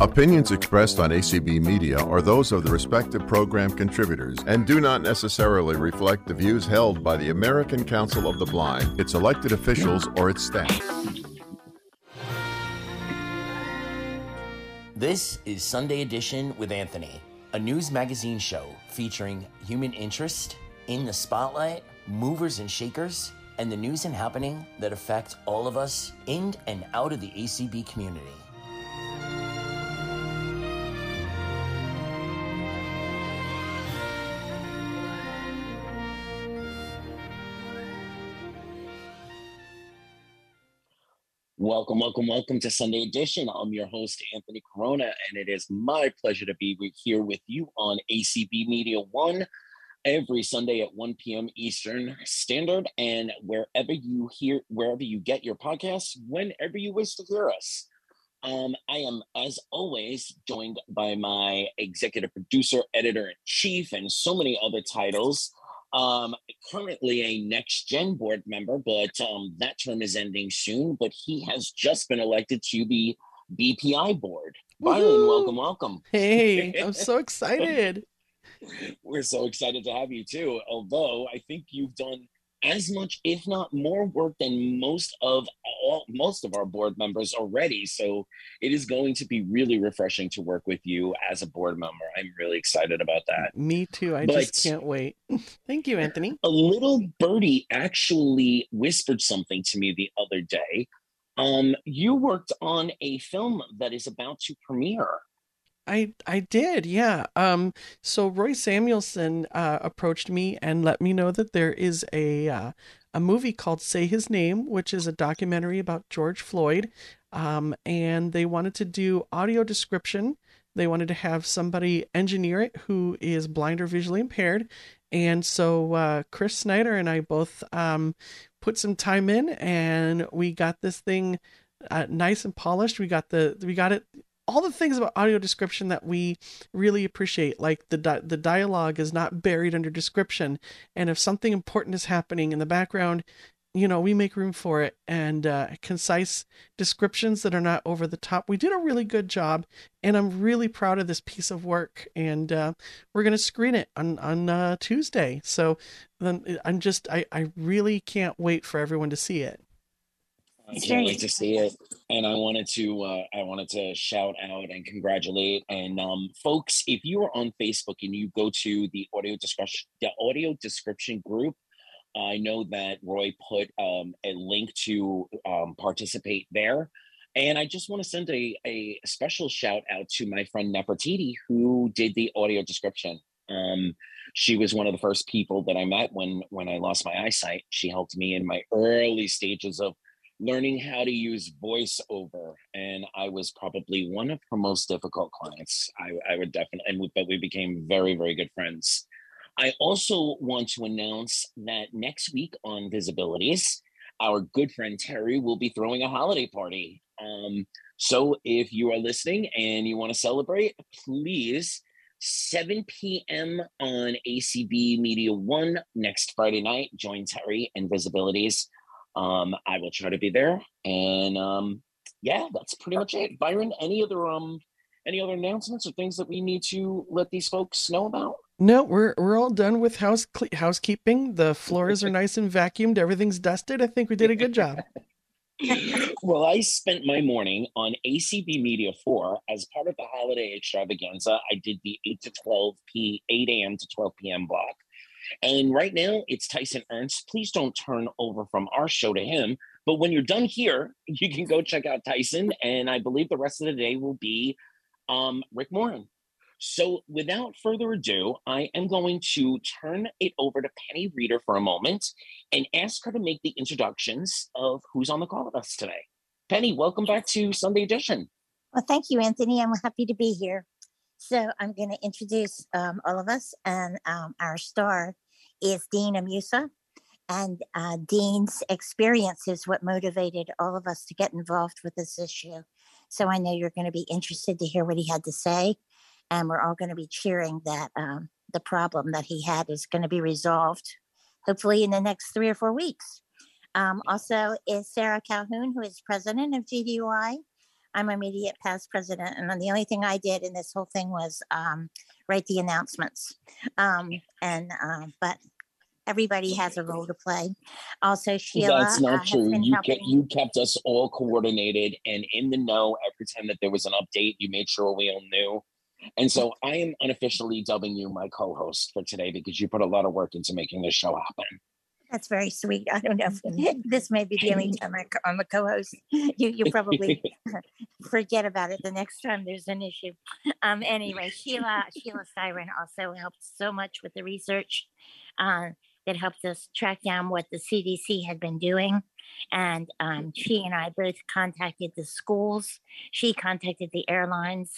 Opinions expressed on ACB Media are those of the respective program contributors and do not necessarily reflect the views held by the American Council of the Blind, its elected officials, or its staff. This is Sunday Edition with Anthony, a news magazine show featuring human interest in the spotlight, movers and shakers, and the news and happening that affect all of us in and out of the ACB community. Welcome, welcome, welcome to Sunday Edition. I'm your host, Anthony Corona, and it is my pleasure to be here with you on ACB Media One every Sunday at 1 p.m. Eastern Standard, and wherever you hear, wherever you get your podcasts, whenever you wish to hear us. Um, I am, as always, joined by my executive producer, editor in chief, and so many other titles. Um, currently a next gen board member, but um, that term is ending soon. But he has just been elected to the BPI board. Byron, welcome, welcome. Hey, I'm so excited. We're so excited to have you too. Although I think you've done as much, if not more, work than most of all most of our board members already. So it is going to be really refreshing to work with you as a board member. I'm really excited about that. Me too. I but just can't wait. Thank you, Anthony. A little birdie actually whispered something to me the other day. Um, you worked on a film that is about to premiere. I I did, yeah. Um, so Roy Samuelson uh, approached me and let me know that there is a uh, a movie called Say His Name, which is a documentary about George Floyd. Um, and they wanted to do audio description. They wanted to have somebody engineer it who is blind or visually impaired. And so uh, Chris Snyder and I both um, put some time in, and we got this thing uh, nice and polished. We got the we got it all the things about audio description that we really appreciate like the di- the dialogue is not buried under description. And if something important is happening in the background you know we make room for it. And uh, concise descriptions that are not over the top. We did a really good job. And i'm really proud of this piece of work. And uh, we're going to screen it on on uh, tuesday. So then i'm just I, I really can't wait for everyone to see it I can't wait to see it. And I wanted to uh, I wanted to shout out and congratulate. And um, folks, if you are on Facebook and you go to the audio description the audio description group, I know that Roy put um, a link to um, participate there. And I just want to send a, a special shout out to my friend Nefertiti, who did the audio description. Um, she was one of the first people that I met when when I lost my eyesight. She helped me in my early stages of learning how to use voiceover and i was probably one of her most difficult clients i, I would definitely and we, but we became very very good friends i also want to announce that next week on visibilities our good friend terry will be throwing a holiday party um, so if you are listening and you want to celebrate please 7 p.m. on ACB Media One next Friday night. Join Terry and Visibilities um, I will try to be there. And um, yeah, that's pretty much it. Byron, any other um any other announcements or things that we need to let these folks know about? No, we're we're all done with house housekeeping. The floors are nice and vacuumed. Everything's dusted. I think we did a good job. well, I spent my morning on ACB Media 4 as part of the holiday extravaganza. I did the 8 to 12 p 8 a.m. to 12 p.m. block. And right now it's Tyson Ernst. Please don't turn over from our show to him. But when you're done here, you can go check out Tyson. And I believe the rest of the day will be um, Rick Moran. So without further ado, I am going to turn it over to Penny Reeder for a moment and ask her to make the introductions of who's on the call with us today. Penny, welcome back to Sunday Edition. Well, thank you, Anthony. I'm happy to be here. So I'm going to introduce um, all of us, and um, our star is Dean Amusa. And uh, Dean's experience is what motivated all of us to get involved with this issue. So I know you're going to be interested to hear what he had to say. And we're all going to be cheering that um, the problem that he had is going to be resolved, hopefully in the next three or four weeks. Um, also, is Sarah Calhoun, who is president of GDUI. I'm immediate past president, and the only thing I did in this whole thing was um, write the announcements. Um, and uh, but everybody has a role to play. Also, Sheila. That's not uh, true. You kept you kept us all coordinated and in the know every time that there was an update. You made sure we all knew. And so I am unofficially dubbing you my co-host for today because you put a lot of work into making this show happen. That's very sweet. I don't know. If, this may be the only time I, I'm a co-host. You you probably forget about it the next time there's an issue. Um. Anyway, Sheila Sheila Siren also helped so much with the research. Uh, that helped us track down what the CDC had been doing, and um, she and I both contacted the schools. She contacted the airlines.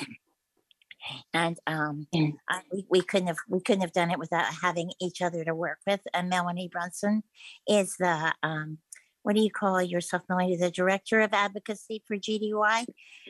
And um, I, we, we couldn't have we couldn't have done it without having each other to work with. And Melanie Brunson is the um, what do you call yourself, Melanie? The director of advocacy for GDUI.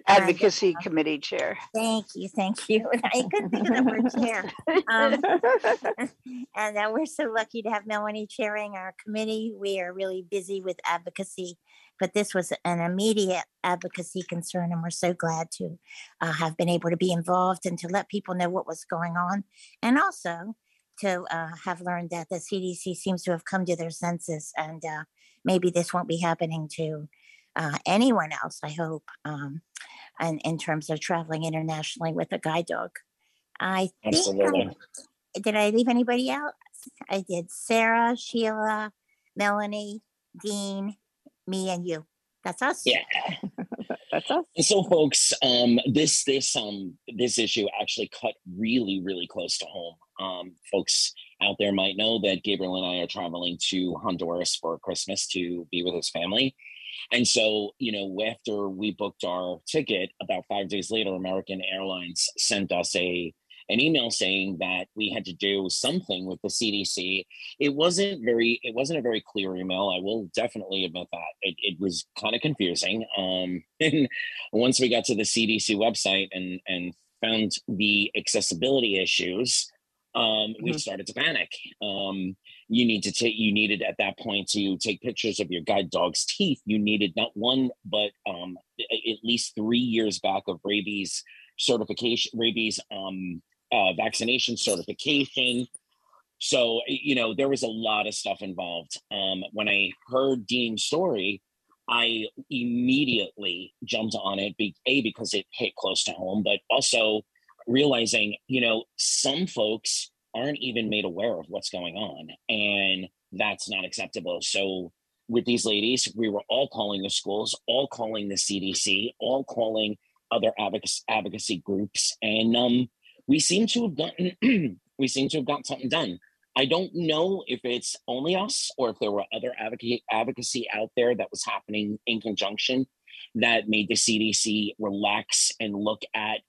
And, Advocacy uh, Committee Chair. Thank you, thank you. I couldn't think of the word chair. Um, and uh, we're so lucky to have Melanie chairing our committee. We are really busy with advocacy, but this was an immediate advocacy concern, and we're so glad to uh, have been able to be involved and to let people know what was going on, and also to uh, have learned that the CDC seems to have come to their senses, and uh, maybe this won't be happening to uh, anyone else. I hope, um, and in terms of traveling internationally with a guide dog. I think I- Absolutely. did I leave anybody out? I did Sarah, Sheila, Melanie, Dean, me, and you. That's us. Yeah. That's us. And so folks, um, this this um this issue actually cut really, really close to home. Um, folks out there might know that Gabriel and I are traveling to Honduras for Christmas to be with his family. And so, you know, after we booked our ticket, about five days later, American Airlines sent us a an email saying that we had to do something with the CDC. It wasn't very, it wasn't a very clear email. I will definitely admit that it, it was kind of confusing. Um, and once we got to the CDC website and and found the accessibility issues, um, we Mhm. started to panic. Um, you need to take you needed at that point to take pictures of your guide dog's teeth. You needed not one but um, at least three years back of rabies certification, rabies um, vaccination certification. So you know there was a lot of stuff involved. Um, when I heard Dean's story, I immediately jumped on it. A because it hit close to home, but also realizing you know some folks aren't even made aware of what's going on, and that's not acceptable. So with these ladies, we were all calling the schools, all calling the CDC, all calling other advocacy, advocacy groups, and um, we seem to have gotten we seem to have got something done. I don't know if it's only us or if there were other advocate, advocacy out there that was happening in conjunction that made the CDC relax and look at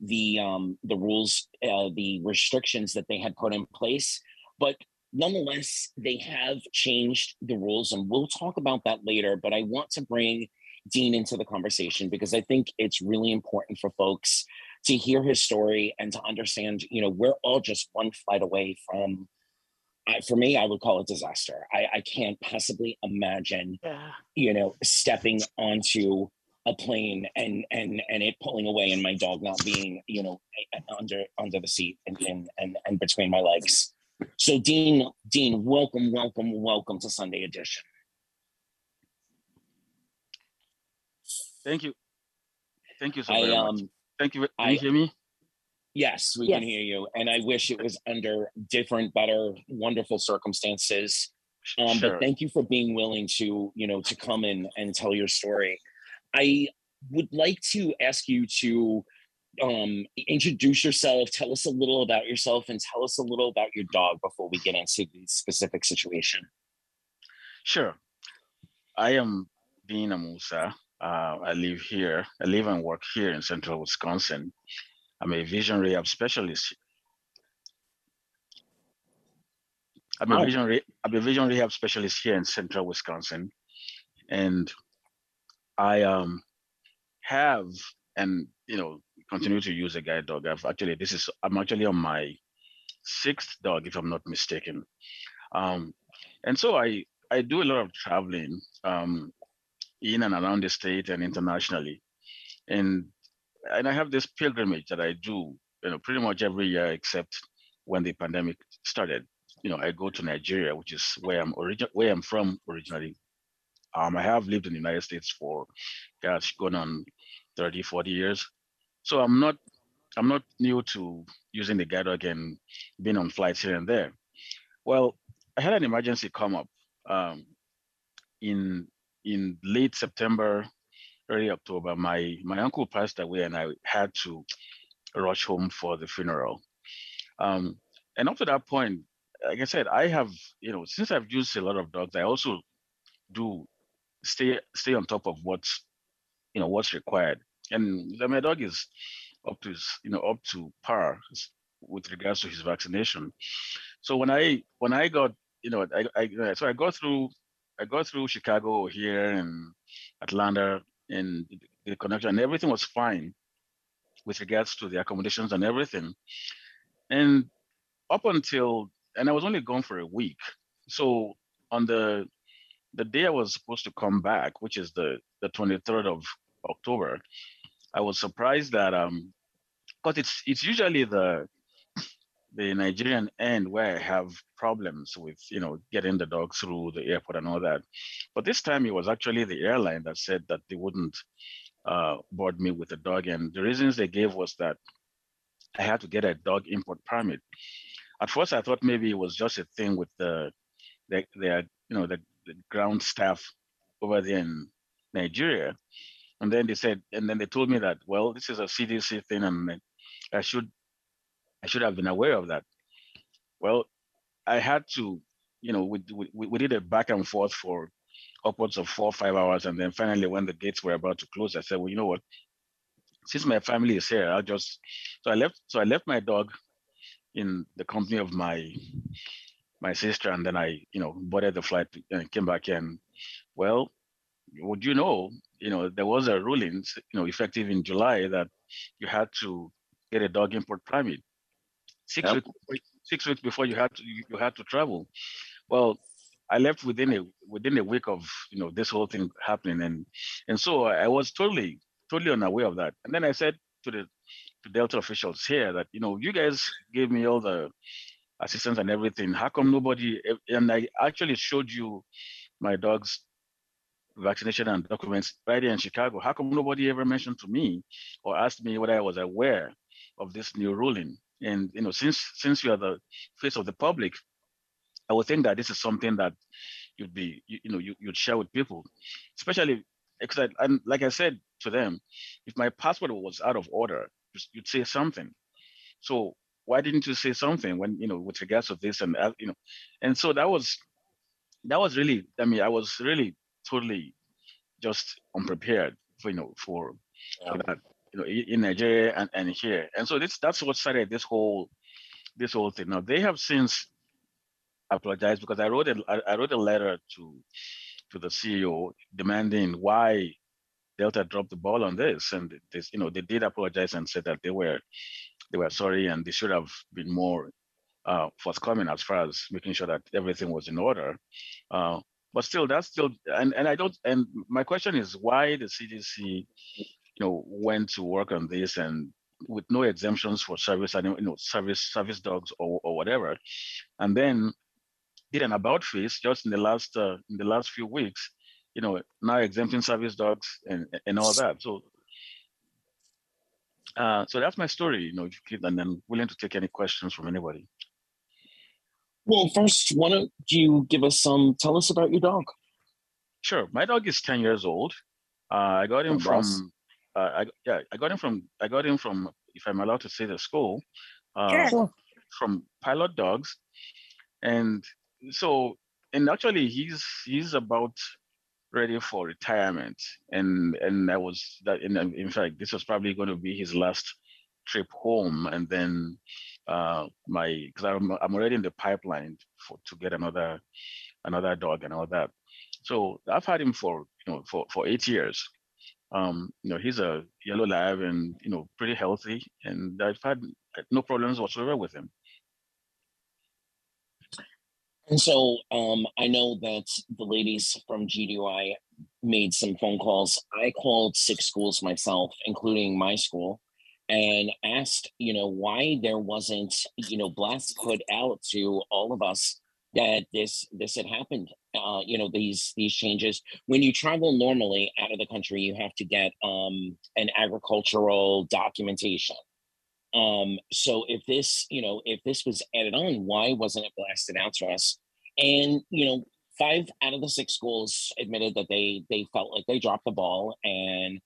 the um, the rules, uh, the restrictions that they had put in place. But nonetheless, they have changed the rules, and we'll talk about that later. But I want to bring Dean into the conversation because I think it's really important for folks to hear his story and to understand. You know, we're all just one flight away from. I, for me, I would call it disaster. I, I can't possibly imagine Yeah. you know stepping onto a plane and and and it pulling away and my dog not being you know under under the seat and and and, and between my legs so dean dean welcome welcome welcome to sunday edition Thank you. Thank you so i very um, much. Thank you. Can I- you hear me? yes we Yes. can hear you and i wish it was under different better wonderful circumstances um, sure. but thank you for being willing to you know to come in and tell your story i would like to ask you to um, introduce yourself tell us a little about yourself and tell us a little about your dog before we get into the specific situation Sure. I am Dean Amusa. Uh, I live here. I live and work here in central Wisconsin. I'm a vision rehab specialist. I'm a Wow. vision re- I'm a vision rehab specialist here in central Wisconsin, and I um have and you know continue to use a guide dog. I've actually this is I'm actually on my sixth dog if I'm not mistaken, um, and so I I do a lot of traveling um, in and around the state and internationally. and and I have this pilgrimage that I do, you know, pretty much every year except when the pandemic started. You know, I go to Nigeria, which is where I'm origin where I'm from originally. Um, I have lived in the United States for, gosh, going on 30, 40 years. So I'm not I'm not new to using the guide dog and being on flights here and there. Well, I had an emergency come up um, in in late September, early October. My my uncle passed away, and I had to rush home for the funeral. Um, and up to that point, like I said, I have you know since I've used a lot of dogs, I also do stay stay on top of what's you know what's required. And my dog is up to his, you know up to par with regards to his vaccination. So when I when I got you know I, I so I go through I go through Chicago here and Atlanta and the connection and everything was fine with regards to the accommodations and everything. And up until and I was only gone for a week. So on the the day I was supposed to come back, which is the the 23rd of October, I was surprised that um because it's it's usually the the Nigerian end where I have problems with, you know, getting the dog through the airport and all that. But this time it was actually the airline that said that they wouldn't uh, board me with the dog. And the reasons they gave was that I had to get a dog import permit. At first, I thought maybe it was just a thing with the, the, the you know, the, the ground staff over there in Nigeria. And then they said, and then they told me that, well, this is a CDC thing and I should I should have been aware of that. Well, I had to, you know, we, we, we did a back and forth for upwards of four or five hours. And then finally, when the gates were about to close, I said, well, you know what? Since my family is here, I'll just, so I left, so I left my dog in the company of my, my sister. And then I, you know, boarded the flight and came back in. Well, would you know, you know, there was a ruling, you know, effective in July that you had to get a dog import permit. Six yep. weeks, six weeks before you had to you, you had to travel. Well, I left within a within a week of you know this whole thing happening, and and so I was totally totally unaware of that. And then I said to the to Delta officials here that you know you guys gave me all the assistance and everything. How come nobody? And I actually showed you my dog's vaccination and documents right here in Chicago. How come nobody ever mentioned to me or asked me whether I was aware of this new ruling? And you know, since since you are the face of the public, I would think that this is something that you'd be you, you know you, you'd share with people, especially because I, and like I said to them, if my passport was out of order, you'd say something. So why didn't you say something when you know with regards to this and uh, you know, and so that was that was really I mean I was really totally just unprepared for you know for, yeah. for that you know in Nigeria and, and here. And so this that's what started this whole this whole thing. Now they have since apologized because I wrote a I wrote a letter to to the CEO demanding why Delta dropped the ball on this, and this you know they did apologize and said that they were they were sorry and they should have been more uh, forthcoming as far as making sure that everything was in order. Uh, but still, that's still, and, and I don't, and my question is why the CDC, you know, went to work on this and with no exemptions for service, you know, service service dogs or, or whatever, and then did an about face just in the last uh, in the last few weeks, you know, now exempting service dogs and and all that. So uh, so that's my story, you know, and I'm willing to take any questions from anybody. Well, first, why don't you give us some? Tell us about your dog. Sure, my dog is ten years old. Uh, I got him oh, from. Uh, I, yeah, I got him from. I got him from. If I'm allowed to say the school, uh, sure. from Pilot Dogs, and so and actually he's he's about ready for retirement, and and I was that in in fact this was probably going to be his last trip home, and then uh, my because I'm I'm already in the pipeline for to get another another dog and all that. So I've had him for you know for for eight years. Um, you know he's a yellow lab and you know pretty healthy, and I've had no problems whatsoever with him. And so um, I know that the ladies from GDUI made some phone calls. I called six schools myself, including my school, and asked, you know, why there wasn't, you know, blasts put out to all of us that this this had happened. Uh, you know, these these changes. When you travel normally out of the country, you have to get um, an agricultural documentation. Um, so if this, you know, if this was added on, why wasn't it blasted out to us? And you know, five out of the six schools admitted that they they felt like they dropped the ball and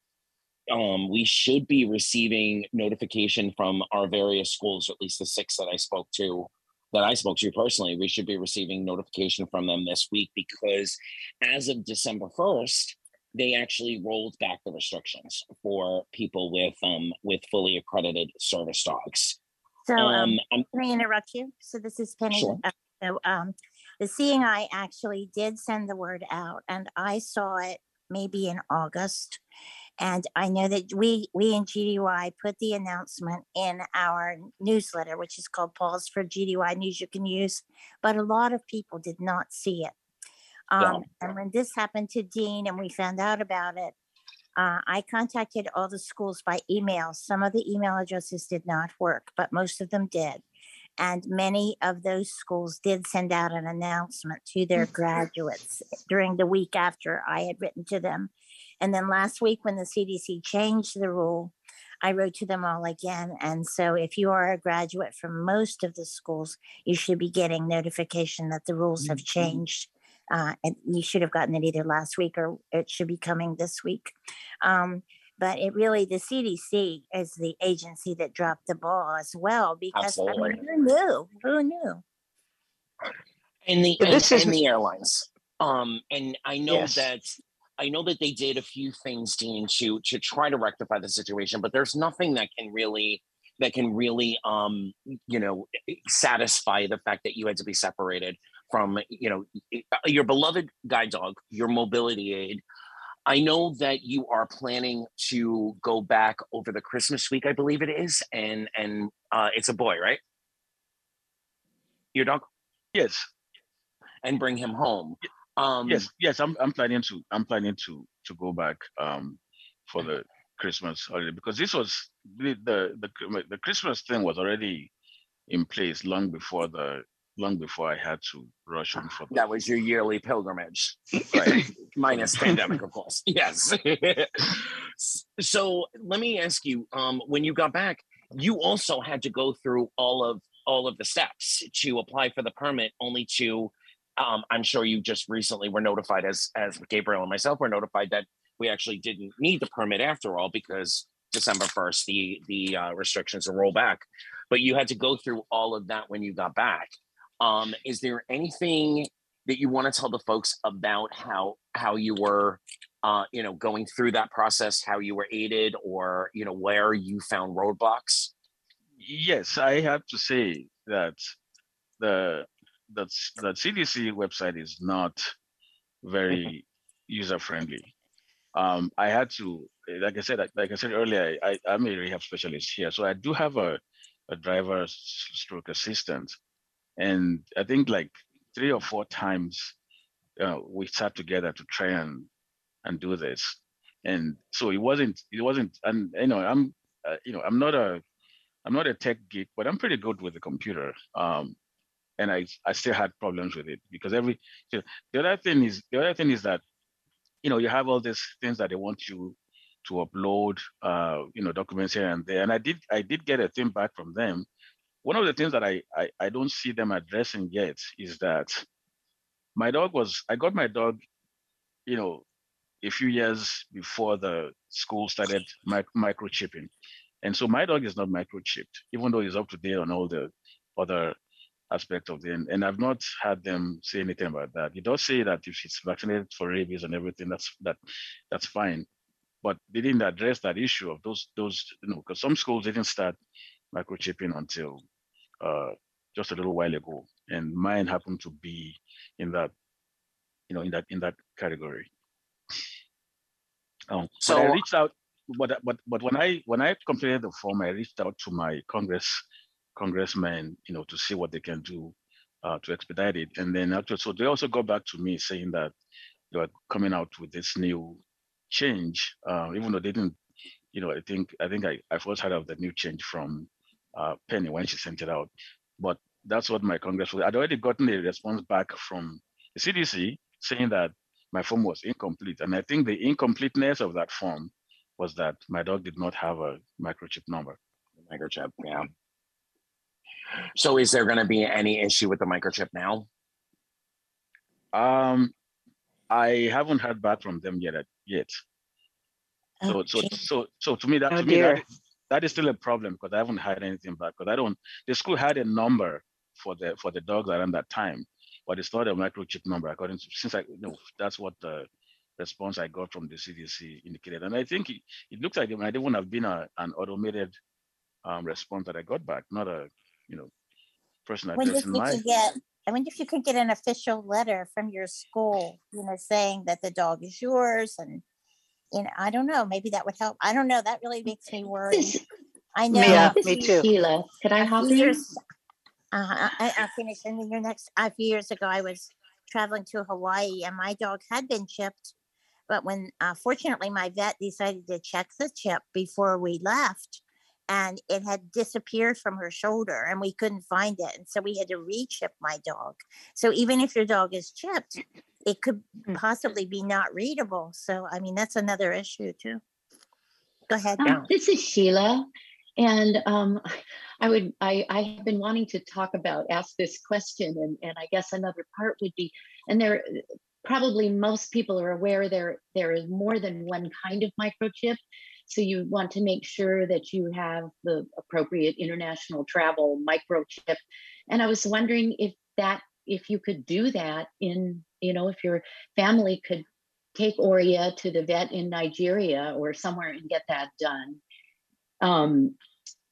um, we should be receiving notification from our various schools, at least the six that I spoke to, that I spoke to you personally. We should be receiving notification from them this week because as of December 1st, they actually rolled back the restrictions for people with um with fully accredited service dogs. So um, um can I interrupt you? So this is Penny. Sure. Uh, so um the Seeing Eye actually did send the word out, and I saw it maybe in August. And I know that we we in GDUI put the announcement in our newsletter, which is called Paws for GDUI News You Can Use, but a lot of people did not see it. Um, yeah. And when this happened to Dean and we found out about it, uh, I contacted all the schools by email. Some of the email addresses did not work, but most of them did. And many of those schools did send out an announcement to their mm. graduates during the week after I had written to them. And then last week, when the CDC changed the rule, I wrote to them all again. And so, if you are a graduate from most of the schools, you should be getting notification that the rules have mm-hmm. changed. Uh, and you should have gotten it either last week or it should be coming this week. Um, but it really the CDC is the agency that dropped the ball as well because I mean, who knew? Who knew? And the and, this is and the airlines. Um, and I know yes. that I know that they did a few things, Dean, to to try to rectify the situation, but there's nothing that can really that can really um you know satisfy the fact that you had to be separated from you know your beloved guide dog, your mobility aid, I know that you are planning to go back over the Christmas week, I believe it is, and and uh, it's a boy, right? Your dog? Yes. And bring him home. Um, yes, yes. I'm I'm planning to I'm planning to to go back um, for the Christmas holiday because this was the, the the the Christmas thing was already in place long before the long before I had to rush home for that was your yearly pilgrimage, right? Minus pandemic, of course. Yes. so let me ask you: um, when you got back, you also had to go through all of all of the steps to apply for the permit, only to um, I'm sure you just recently were notified, as as Gabriel and myself were notified that we actually didn't need the permit after all because December 1st the the uh, restrictions are rolled back. But you had to go through all of that when you got back. Um, is there anything that you want to tell the folks about how how you were uh, you know going through that process how you were aided or you know where you found roadblocks yes i have to say that the the, the cdc website is not very user friendly um, i had to like i said like i said earlier I, i'm a rehab specialist here so i do have a, a driver stroke assistant and I think like three or four times uh, we sat together to try and and do this. And so it wasn't it wasn't and you know I'm uh, you know I'm not a I'm not a tech geek, but I'm pretty good with the computer. Um, and I I still had problems with it because every you know, the other thing is the other thing is that you know you have all these things that they want you to upload uh, you know documents here and there. And I did I did get a thing back from them. One of the things that I, I, I don't see them addressing yet is that my dog was I got my dog, you know, a few years before the school started mic- microchipping, and so my dog is not microchipped, even though he's up to date on all the other aspects of it. And I've not had them say anything about that. He does say that if she's vaccinated for rabies and everything, that's that that's fine. But they didn't address that issue of those those you know because some schools didn't start microchipping until uh, just a little while ago, and mine happened to be in that, you know, in that in that category. Um, so I reached out, but but but when I when I completed the form, I reached out to my Congress congressmen, you know, to see what they can do uh, to expedite it. And then after, so they also got back to me saying that they were coming out with this new change, uh, even though they didn't, you know, I think I think I, I first heard of the new change from uh, Penny when she sent it out. But that's what my congress was. I'd already gotten a response back from the CDC saying that my form was incomplete. And I think the incompleteness of that form was that my dog did not have a microchip number. Microchip, yeah. So is there going to be any issue with the microchip now? Um, I haven't heard back from them yet. Yet. So, so, so, so to me, that Oh, to me that that is still a problem because I haven't heard anything back. Because I don't. The school had a number for the for the dogs around that time, but it's not a microchip number. According to since I you know that's what the response I got from the CDC indicated, and I think it, it looks like it might even have been a, an automated um, response that I got back, not a you know person I wonder if addressing you my. could get, I wonder if you could get an official letter from your school, you know, saying that the dog is yours and, you know, I don't know, maybe that would help. I don't know, that really makes me worried. This- I know. Yeah, this me is too. Sheila, could I help few in? Uh, I, I'll finish and then your next, a few years ago, I was traveling to Hawaii and my dog had been chipped. But when, uh, fortunately, my vet decided to check the chip before we left and it had disappeared from her shoulder and we couldn't find it. And so we had to re-chip my dog. So even if your dog is chipped, it could Hmm. possibly be not readable. So, I mean, that's another issue too. Go ahead. Um, This is Sheila. And um, I would, I, I have been wanting to talk about, ask this question, and, and I guess another part would be, and there, probably most people are aware there, there is more than one kind of microchip. So you want to make sure that you have the appropriate international travel microchip. And I was wondering if that, if you could do that in, you know, if your family could take Oria to the vet in Nigeria or somewhere and get that done. Um,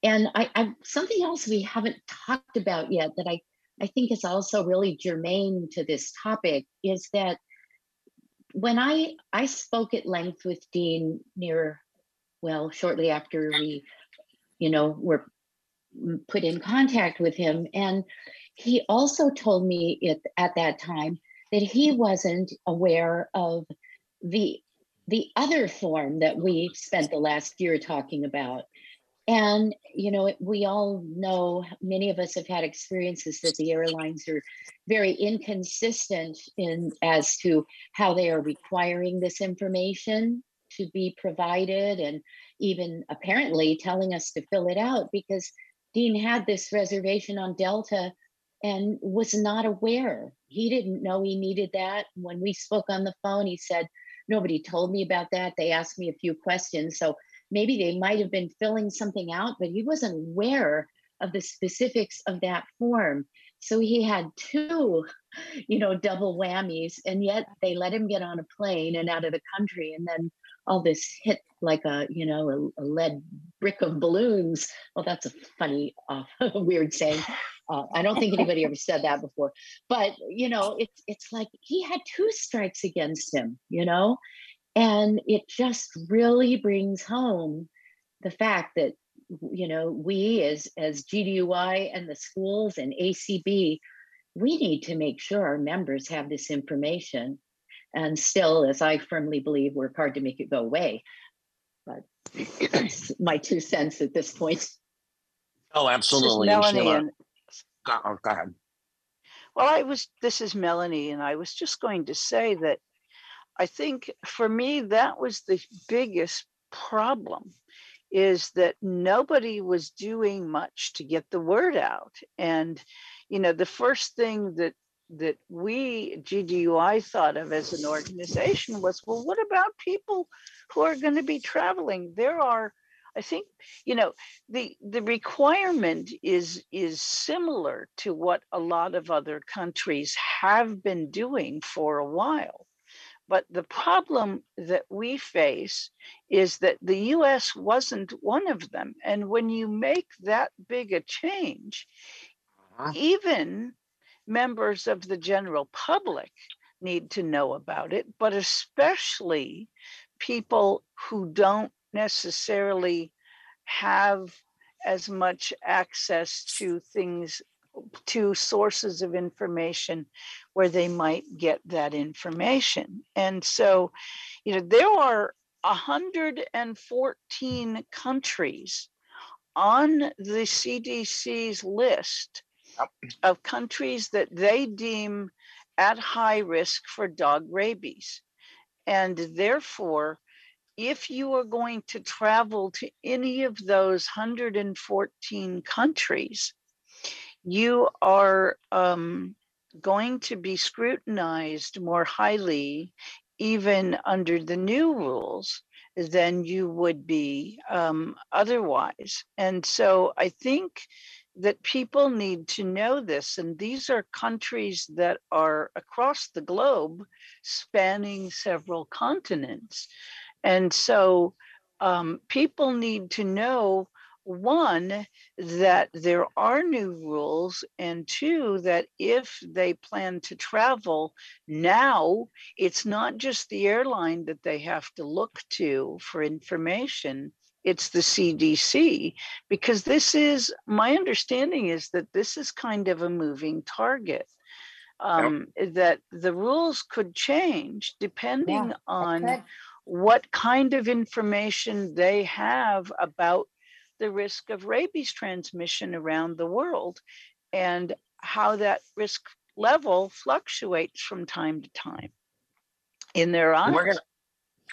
and I, I something else we haven't talked about yet that I, I think is also really germane to this topic is that when I I spoke at length with Dean near, well, shortly after we, you know, were put in contact with him, and he also told me it, at that time that he wasn't aware of the the other form that we spent the last year talking about. And you know we all know many of us have had experiences that the airlines are very inconsistent in as to how they are requiring this information to be provided and even apparently telling us to fill it out because dean had this reservation on delta and was not aware. He didn't know he needed that. When we spoke on the phone he said nobody told me about that. They asked me a few questions. So maybe they might have been filling something out but he wasn't aware of the specifics of that form. So he had two you know double whammies and yet they let him get on a plane and out of the country and then all this hit like a you know a, a lead brick of balloons. Well that's a funny uh, weird saying. Uh, i don't think anybody ever said that before. But you know it's it's like he had two strikes against him you know? And it just really brings home the fact that you know we as as gdui and the schools and acb we need to make sure our members have this information and still as i firmly believe work hard to make it go away but that's my two cents at this point Oh, absolutely. Melanie, Sheila- and oh, go ahead. well, I was. This is Melanie, and I was just going to say that I think for me that was the biggest problem, is that nobody was doing much to get the word out, and you know the first thing that that we GDUI thought of as an organization was, well, what about people who are going to be traveling? There are I think you know the the requirement is is similar to what a lot of other countries have been doing for a while. But the problem that we face is that the US wasn't one of them. And when you make that big a change, Uh-huh. even members of the general public need to know about it, but especially people who don't necessarily have as much access to things to sources of information where they might get that information. And so, you know, there are 114 countries on the CDC's list of countries that they deem at high risk for dog rabies. And therefore, if you are going to travel to any of those 114 countries, you are um, going to be scrutinized more highly, even under the new rules, than you would be um, otherwise. And so I think that people need to know this. And these are countries that are across the globe, spanning several continents. And so um, people need to know one, that there are new rules, and two, that if they plan to travel now, it's not just the airline that they have to look to for information. It's the CDC, because this is my understanding is that this is kind of a moving target. Um, yep. That the rules could change depending yeah, on what kind of information they have about the risk of rabies transmission around the world and how that risk level fluctuates from time to time in their eyes. We're gonna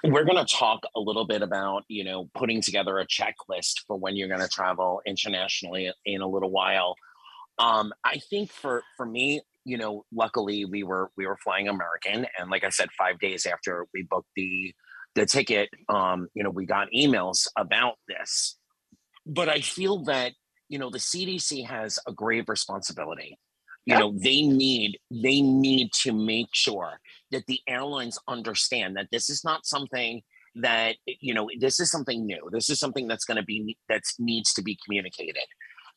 we're gonna talk a little bit about you know putting together a checklist for when you're gonna travel internationally in a little while. Um, I think for for me, you know, luckily we were we were flying American, and like I said, five days after we booked the the ticket, um, you know, we got emails about this but I feel that you know the CDC has a grave responsibility. You yep. know they need they need to make sure that the airlines understand that this is not something that you know this is something new. This is something that's going to be that needs to be communicated.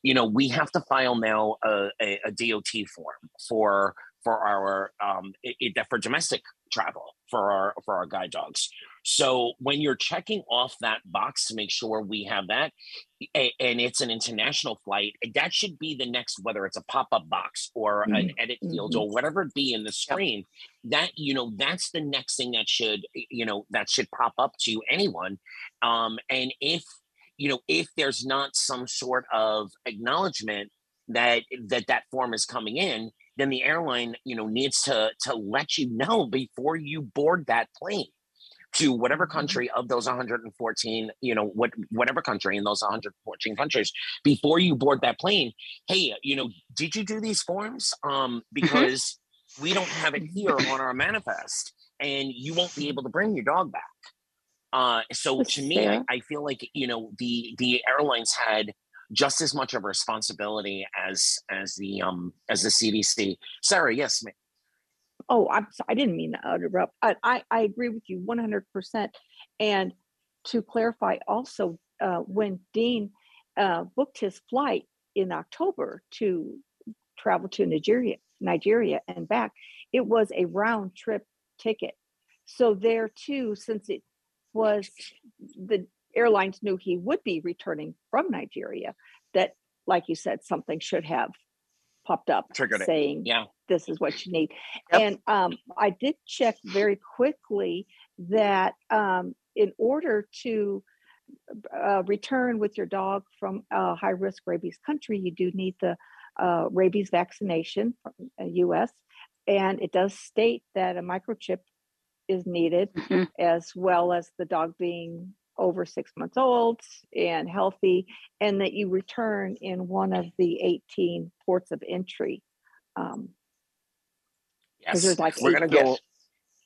You know we have to file now a, a, a DOT form for for our um, it, it, for domestic travel for our for our guide dogs. So when you're checking off that box to make sure we have that, and it's an international flight, that should be the next whether it's a pop up box or mm-hmm. an edit field mm-hmm. or whatever it be in the screen. That you know that's the next thing that should you know that should pop up to anyone. Um, and if you know if there's not some sort of acknowledgement that that that form is coming in then the airline you know needs to to let you know before you board that plane to whatever mm-hmm. country of those 114 you know what whatever country in those 114 countries before you board that plane hey you know did you do these forms um mm-hmm. because we don't have it here on our manifest and you won't be able to bring your dog back uh so That's to me I, I feel like you know the the airlines had just as much of a responsibility as as the um as the CDC. Sarah, yes, ma'am. Oh, I'm sorry, I didn't mean to interrupt. I, I, I agree with you 100%. And to clarify also, uh, when Dean uh, booked his flight in October to travel to Nigeria, Nigeria and back, it was a round trip ticket. So there too, since it was the airlines knew he would be returning from Nigeria, that, like you said, something should have popped up Triggered saying, yeah. This is what you need. Yep. And um, I did check very quickly that um, in order to uh, return with your dog from a high risk rabies country, you do need the uh, rabies vaccination from the US. And it does state that a microchip is needed, mm-hmm. as well as the dog being over six months old and healthy, and that you return in one of the 18 ports of entry. Um, yes, like we're going to go.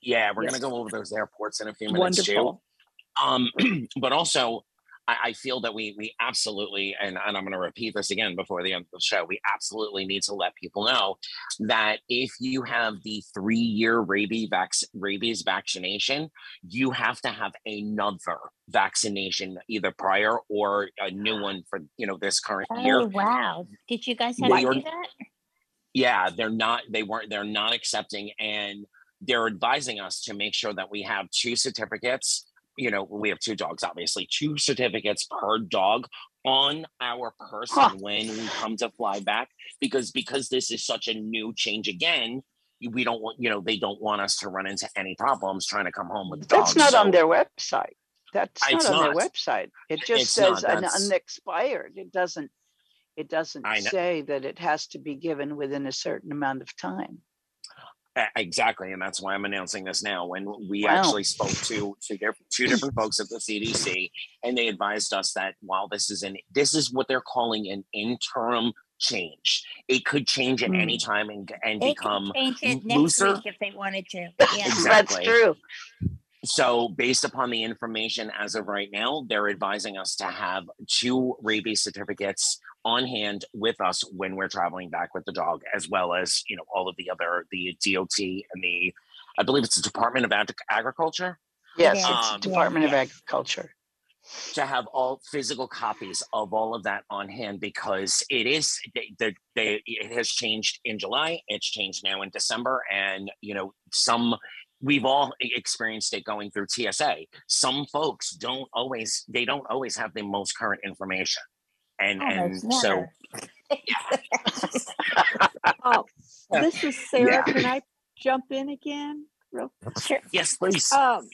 Yeah, we're yes. going to go over those airports in a few minutes Wonderful. too. Um, but also, I, I feel that we we absolutely, and, and I'm going to repeat this again before the end of the show, we absolutely need to let people know that if you have the three year rabies, vac- rabies vaccination, you have to have another vaccination either prior or a new one for you know this current oh, year. wow! Did you guys have to do that? Yeah, they're not. They weren't. They're not accepting, and they're advising us to make sure that we have two certificates you know, we have two dogs, obviously, two certificates per dog on our person huh. when we come to fly back because because this is such a new change again we don't want you know they don't want us to run into any problems trying to come home with dogs. That's not so, on their website. That's not on not. their website. It just it's says not, an unexpired. It doesn't it doesn't say that it has to be given within a certain amount of time. Exactly, and that's why I'm announcing this now. When we wow. actually spoke to two different, two different folks at the CDC, and they advised us that while this is an this is what they're calling an interim change. It could change at mm. any time and and they become change it next looser week if they wanted to. Yeah. exactly. That's true. So, based upon the information as of right now, they're advising us to have two rabies certificates on hand with us when we're traveling back with the dog, as well as you know all of the other the DOT and the, I believe it's the Department of Ag- Agriculture. Yes, um, Department yeah. of Agriculture. To have all physical copies of all of that on hand because it is the, the it has changed in July, it's changed now in December, and you know some we've all experienced it going through TSA. Some folks don't always they don't always have the most current information. And oh, and so oh, this is Sarah. Yeah. Can I jump in again? Real sure. Yes, please. Um,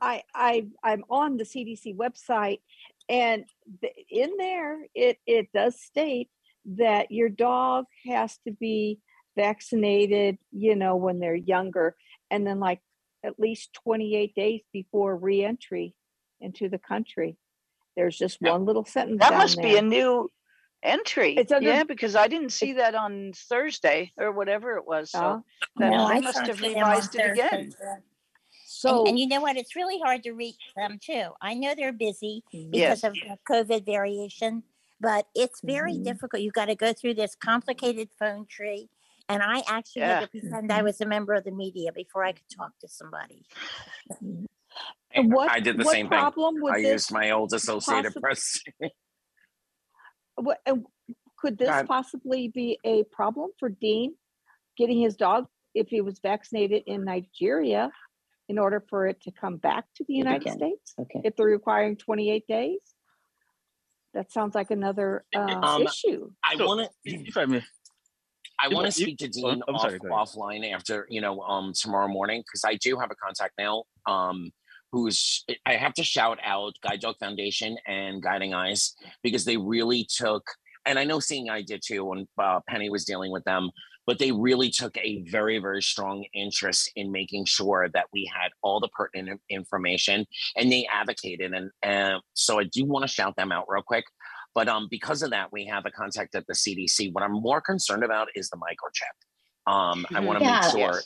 I I I'm on the CDC website, and in there it it does state that your dog has to be vaccinated. You know when they're younger, and then like at least 28 days before reentry into the country. There's just one little sentence. That must there. be a new entry. It's under, yeah, because I didn't see that on Thursday or whatever it was. So uh, that, no, they must have revised it again. So, and, and, you know what? It's really hard to reach them too. I know they're busy mm-hmm. because yes. of the COVID variation, but it's very mm-hmm. difficult. You've got to go through this complicated phone tree and I actually yeah. had to pretend I mm-hmm. was a member of the media before I could talk to somebody. What, I did the same thing. I used my old Associated possi- Press. what, could this possibly be a problem for Dean getting his dog if he was vaccinated in Nigeria in order for it to come back to the United States? Okay. If they're requiring 28 days? That sounds like another uh, um, issue. I want to, if I may, I want to speak to Dean off, sorry, offline after you know um tomorrow morning because I do have a contact now um who's I have to shout out Guide Dog Foundation and Guiding Eyes because they really took and I know Seeing Eye did too when uh, Penny was dealing with them but they really took a very very strong interest in making sure that we had all the pertinent information and they advocated and uh, so I do want to shout them out real quick but um, because of that, we have a contact at the CDC. What I'm more concerned about is the microchip. Um, I want to yeah. make sure.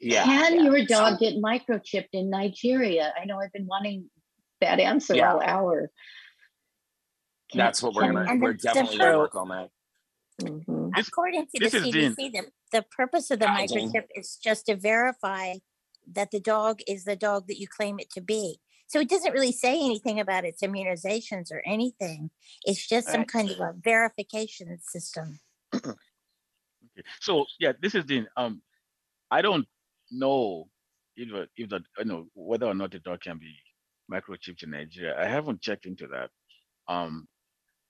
Yeah. Can yeah. your dog so, get microchipped in Nigeria? I know I've been wanting that answer yeah. all hour. Can, That's what we're gonna. We're definitely gonna work on that. Mm-hmm. According to the CDC, the, the purpose of the microchip is just to verify that the dog is the dog that you claim it to be. So it doesn't really say anything about its immunizations or anything. It's just some kind of a verification system. okay. So yeah, this is the um I don't know if if that you know whether or not the dog can be microchipped in Nigeria. I haven't checked into that. Um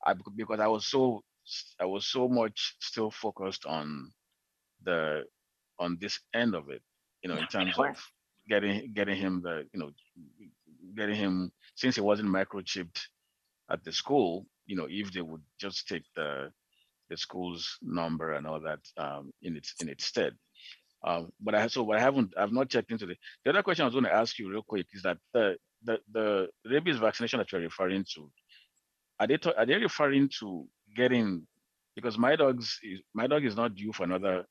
I because I was so I was so much still focused on the on this end of it, you know, in terms of getting getting him the you know getting him since he wasn't microchipped at the school you know if they would just take the the school's number and all that um, in its in its stead um, but I so what I haven't I've not checked into the the other question I was going to ask you real quick is that the the the rabies vaccination that you're referring to are they are they referring to getting because my dog's is, my dog is not due for another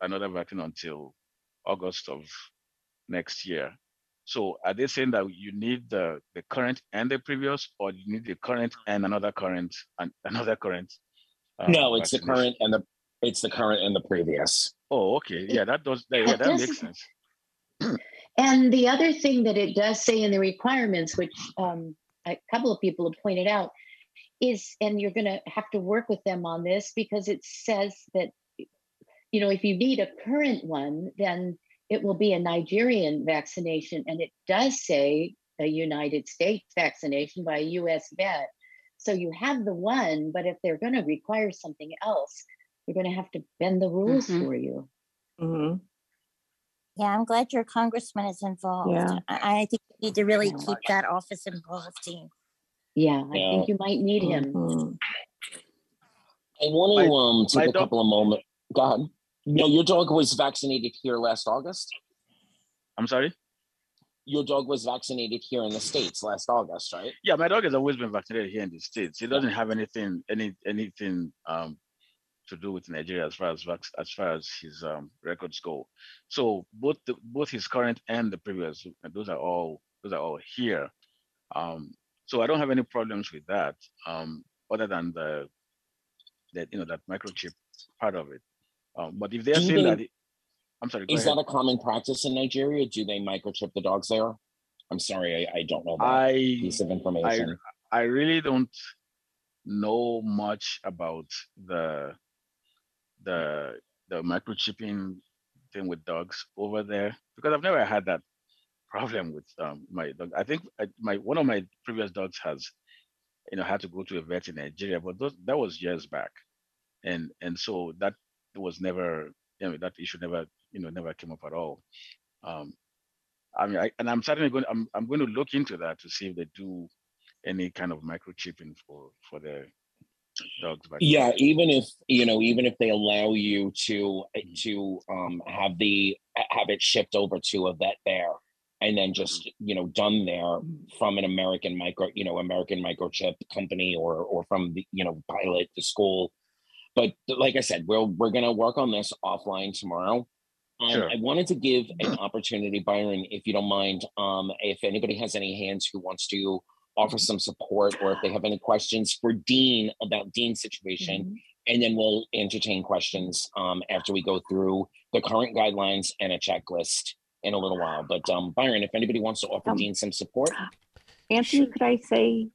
another vaccine until August of next year. So are they saying that you need the, the current and the previous, or you need the current and another current and another current? Uh, no, it's the current and the it's the current and the previous. Oh, okay. Yeah, that does that, yeah, that makes sense. And the other thing that it does say in the requirements, which um, a couple of people have pointed out, is, and you're going to have to work with them on this because it says that, you know, if you need a current one, then it will be a Nigerian vaccination, and it does say a United States vaccination by a U.S. vet. So you have the one, but if they're going to require something else, you're going to have to bend the rules Mhm. for you. Mhm. Yeah, I'm glad your congressman is involved. Yeah. I, I think you need to really Yeah. keep that office involved, Dean. Yeah, I Yeah. think you might need him. Mhm. I want to um take my a dog- couple of moments. Go ahead. No, your dog was vaccinated here last August. I'm sorry. Your dog was vaccinated here in the states last August, right? Yeah, my dog has always been vaccinated here in the states. He doesn't have anything, any anything um to do with Nigeria as far as as far as his um records go. So both the, both his current and the previous, those are all those are all here. Um, so I don't have any problems with that. Um, other than the that you know that microchip part of it. Um, but if they're Do saying they- that, it, I'm sorry. Is ahead. that a common practice in Nigeria? Do they microchip the dogs there? I'm sorry, I, I don't know that I piece of information. I really don't know much about the the the microchipping thing with dogs over there because I've never had that problem with um, my dog. I think I, my one of my previous dogs has you know had to go to a vet in Nigeria, but those, that was years back, and and so that was never you know that issue never you know never came up at all. Um, I mean, I, and I'm certainly going. I'm I'm going to look into that to see if they do any kind of microchipping for for their dogs. Yeah, even if you know, even if they allow you to to um have the have it shipped over to a vet there, and then just you know done there from an American micro, you know, American microchip company or or from the you know pilot the school. But like I said, we're we're gonna work on this offline tomorrow. Um, Sure. I wanted to give an opportunity, Byron, if you don't mind, um, if anybody has any hands who wants to offer some support or if they have any questions for Dean about Dean's situation, and then we'll entertain questions um, after we go through the current guidelines and a checklist in a little while. But um, Byron, if anybody wants to offer Um, Dean some support, Anthony, could I say,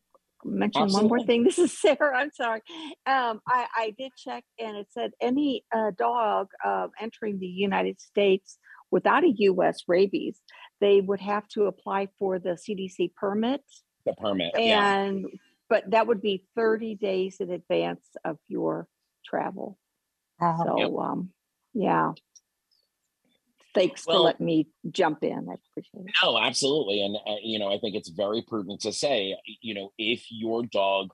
mention one more thing? This is Sarah. I'm sorry. Um, I, I did check and it said any uh, dog uh, entering the United States without a U.S. rabies, they would have to apply for the CDC permit. The permit. yeah. And, but that would be 30 days in advance of your travel. So, um, yeah. Thanks for letting me jump in. I appreciate it. No, absolutely. And, uh, you know, I think it's very prudent to say, you know, if your dog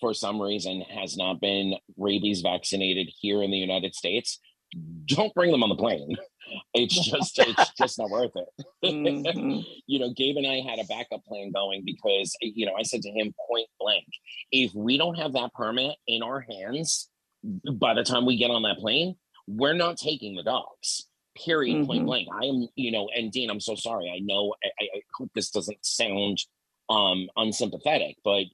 for some reason has not been rabies vaccinated here in the United States, don't bring them on the plane. It's just, it's just not worth it. Mhm. you know, Gabe and I had a backup plan going because, you know, I said to him point blank, if we don't have that permit in our hands by the time we get on that plane, we're not taking the dogs. Period. Point Mhm. blank. I am, you know, and Dean, I'm so sorry. I know. I I hope this doesn't sound um unsympathetic, but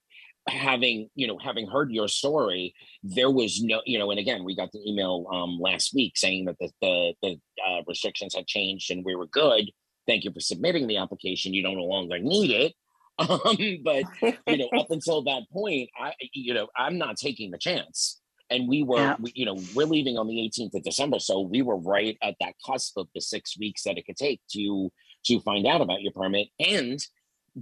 having you know having heard your story there was no you know and again we got the email um last week saying that the the, the uh, restrictions had changed and we were good. Thank you for submitting the application. You don't no longer need it. Um but you know up until that point i you know i'm not taking the chance. And we were Yeah. we, you know we're leaving on the 18th of december so we were right at that cusp of the six weeks that it could take to to find out about your permit. And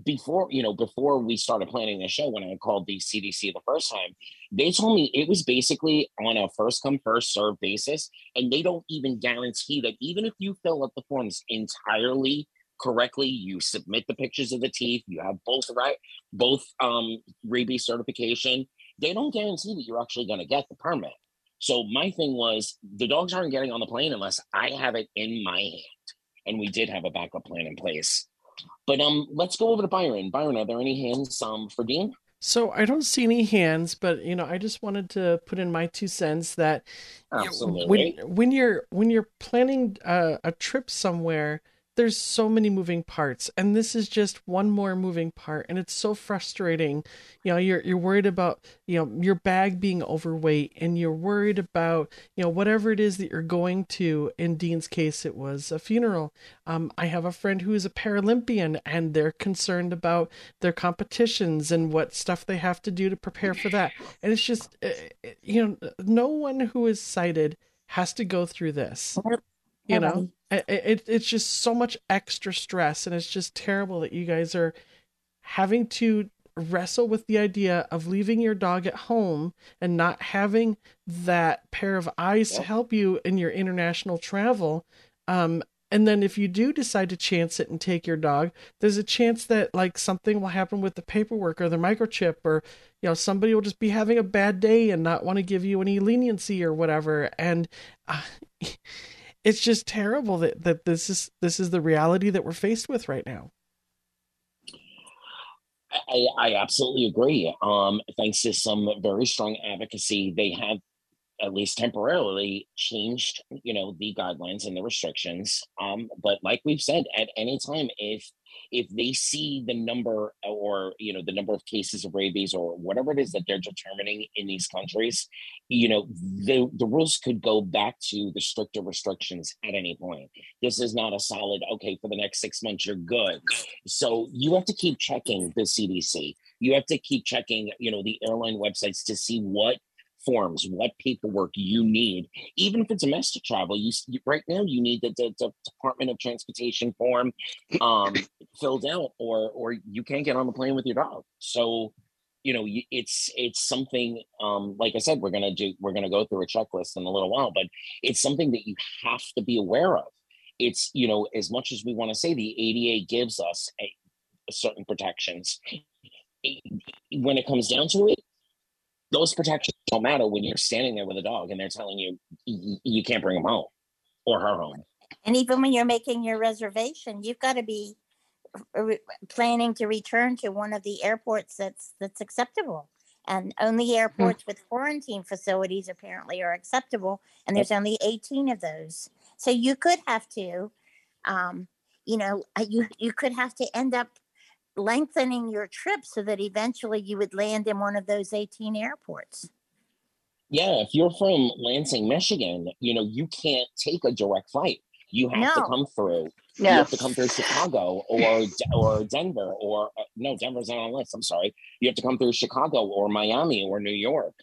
before you know before we started planning the show when i called the cdc the first time they told me it was basically on a first come first serve basis and they don't even guarantee that even if you fill out the forms entirely correctly you submit the pictures of the teeth you have both right both um rabies certification they don't guarantee that you're actually going to get the permit. So my thing was the dogs aren't getting on the plane unless i have it in my hand and we did have a backup plan in place but um, let's go over to Byron. Byron, are there any hands um for Dean? So I don't see any hands, but you know, I just wanted to put in my two cents that Absolutely. when when you're when you're planning a, a trip somewhere, there's so many moving parts, and this is just one more moving part, and it's so frustrating. You know, you're you're worried about you know your bag being overweight, and you're worried about you know whatever it is that you're going to. In Dean's case, it was a funeral. Um, I have a friend who is a Paralympian, and they're concerned about their competitions and what stuff they have to do to prepare for that. And it's just, uh, you know, no one who is sighted has to go through this. You know, Nobody. it, it, it's just so much extra stress, and it's just terrible that you guys are having to wrestle with the idea of leaving your dog at home and not having that pair of eyes to help you in your international travel. Um, and then if you do decide to chance it and take your dog, there's a chance that like something will happen with the paperwork or the microchip or you know somebody will just be having a bad day and not want to give you any leniency or whatever. And uh, it's just terrible that that this is this is the reality that we're faced with right now. I, I absolutely agree. Um, thanks to some very strong advocacy, they have at least temporarily changed you know the guidelines and the restrictions um but like we've said at any time if if they see the number or you know the number of cases of rabies or whatever it is that they're determining in these countries you know the the rules could go back to the stricter restrictions at any point. This is not a solid okay for the next 6 months you're good. So you have to keep checking the CDC you have to keep checking you know the airline websites to see what forms, what paperwork you need, even if it's domestic travel. You, you right now you need the, the, the, Department of Transportation form um, filled out, or or you can't get on the plane with your dog. So, you know, it's it's something. Um, like I said, we're gonna do we're gonna go through a checklist in a little while, but it's something that you have to be aware of. It's you know as much as we want to say the ADA gives us a, a certain protections when it comes down to it, those protections don't matter when you're standing there with a dog and they're telling you you can't bring him home or her home. And even when you're making your reservation, you've got to be planning to return to one of the airports that's that's acceptable. And only hmm. airports hmm. with quarantine facilities apparently are acceptable, and there's only 18 of those. So you could have to, um, you know, uh, you you could have to end up lengthening your trip so that eventually you would land in one of those 18 airports. Yeah, if you're from Lansing, Michigan, you know, you can't take a direct flight. You have no. to come through. You have to come through Chicago or or Denver or uh, no, Denver's not on the list. I'm sorry. You have to come through Chicago or Miami or New York.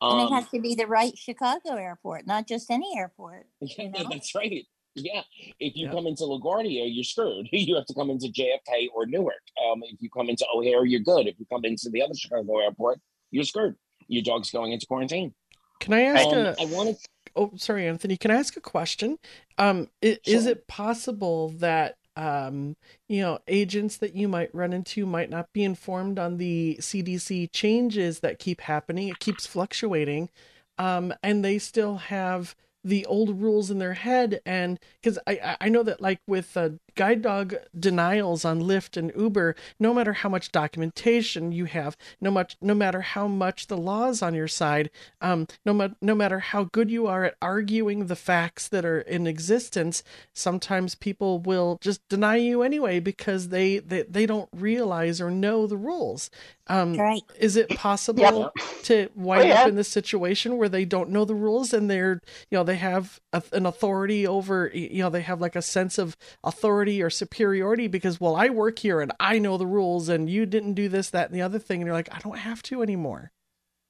Um, and it um has to be the right Chicago airport, not just any airport. Yeah, you know? that's right. Yeah, if you yeah. come into LaGuardia, you're screwed. you have to come into JFK or Newark. Um, if you come into O'Hare, you're good. If you come into the other Chicago airport, you're screwed. Your dog's going into quarantine. Can I ask? Um, a, I wanted. Oh, sorry, Anthony. Can I ask a question? Um, is, sure. is it possible that um, you know, agents that you might run into might not be informed on the CDC changes that keep happening. It keeps fluctuating. Um, and they still have the old rules in their head and because I, I know that like with uh, guide dog denials on lyft and uber no matter how much documentation you have no much no matter how much the law is on your side um, no, ma- no matter how good you are at arguing the facts that are in existence sometimes people will just deny you anyway because they they, they don't realize or know the rules um, right. Is it possible yep. to wind oh, yeah. up in this situation where they don't know the rules and they're, you know, they have a, an authority over, you know, they have like a sense of authority or superiority because, well, I work here and I know the rules and you didn't do this, that, and the other thing. And you're like, I don't have to anymore.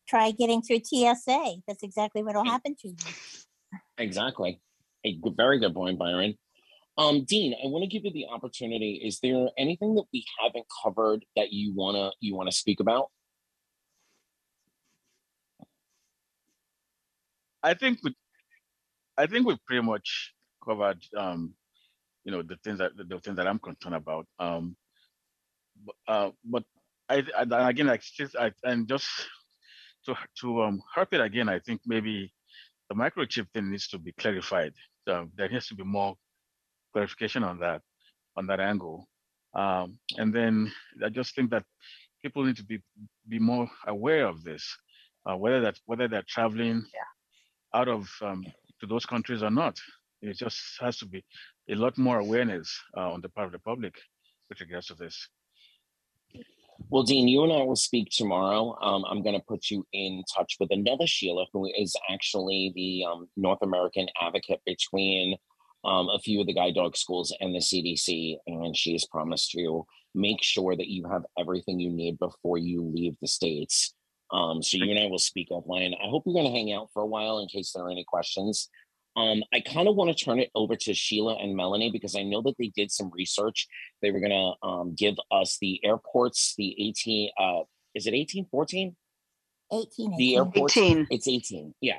Try getting through TSA. That's exactly what will happen to you. Exactly. A very good point, Byron. Um, Dean, I want to give you the opportunity. Is there anything that we haven't covered that you wanna you wanna speak about? I think we, I think we've pretty much covered, um, you know, the things that the things that I'm concerned about. Um, but, uh, but I, I again, I just, I, and just to to um, harp it again, I think maybe the microchip thing needs to be clarified. So there needs to be more clarification on that on that angle. Um, and then I just think that people need to be be more aware of this, uh, whether that whether they're traveling yeah. out of um, to those countries or not. It just has to be a lot more awareness uh, on the part of the public with regards to this. Well, Dean, you and I will speak tomorrow. Um, I'm going to put you in touch with another Sheila, who is actually the um, North American advocate between um, a few of the guide dog schools and the CDC, and she has promised to make sure that you have everything you need before you leave the states. Um, so you and I will speak offline. I hope you're going to hang out for a while in case there are any questions. Um, I kind of want to turn it over to Sheila and Melanie because I know that they did some research. They were gonna um, give us the airports, the 18, uh, is it 18, 14? 18. The airports, 18. it's 18, yeah.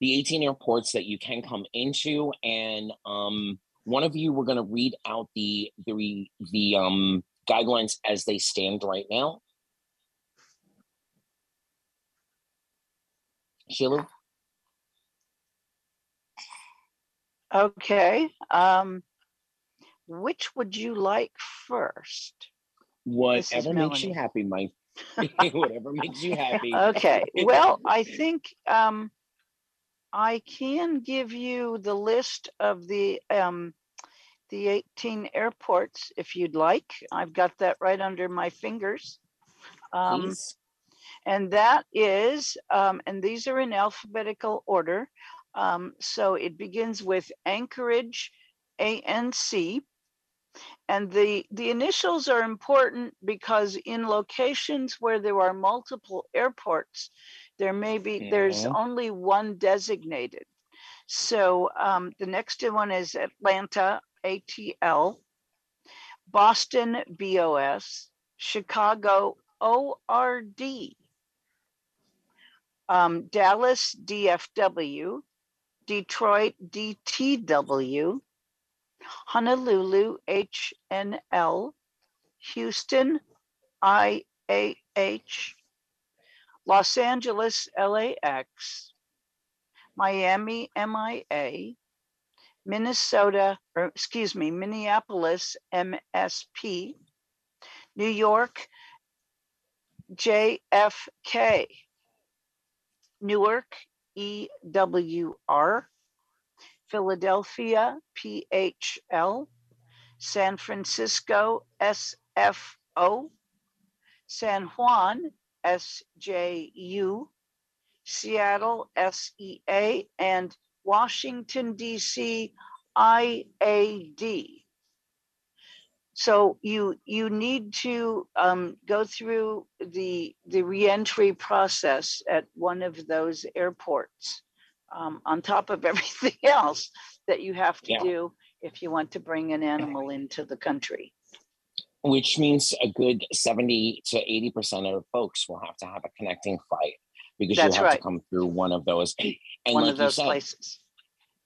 The 18 airports that you can come into, and um, one of you were gonna read out the the the um guidelines as they stand right now. Sheila? Okay. Um, which would you like first? Whatever makes you happy, Mike. Whatever makes you happy. Okay. Well, I think um, I can give you the list of the um, the 18 airports if you'd like. I've got that right under my fingers. Um, Please. and that is, um, and these are in alphabetical order. Um, so it begins with Anchorage, ANC. And the, the initials are important because in locations where there are multiple airports, there may be, there's Mhm. only one designated. So um, the next one is Atlanta, ATL, Boston, BOS, Chicago, ORD, um, Dallas, DFW, Detroit, DTW, Honolulu, HNL, Houston, IAH, Los Angeles, LAX, Miami, MIA, Minnesota, or excuse me, Minneapolis, MSP, New York, JFK, Newark, EWR, Philadelphia, PHL, San Francisco, SFO, San Juan, SJU, Seattle, SEA, and Washington, DC, IAD. So you you need to um, go through the the reentry process at one of those airports, um, on top of everything else that you have to Yeah. do if you want to bring an animal into the country. which means a good 70 to 80% of folks will have to have a connecting flight because That's you have right. to come through one of those. And one like of those said, places.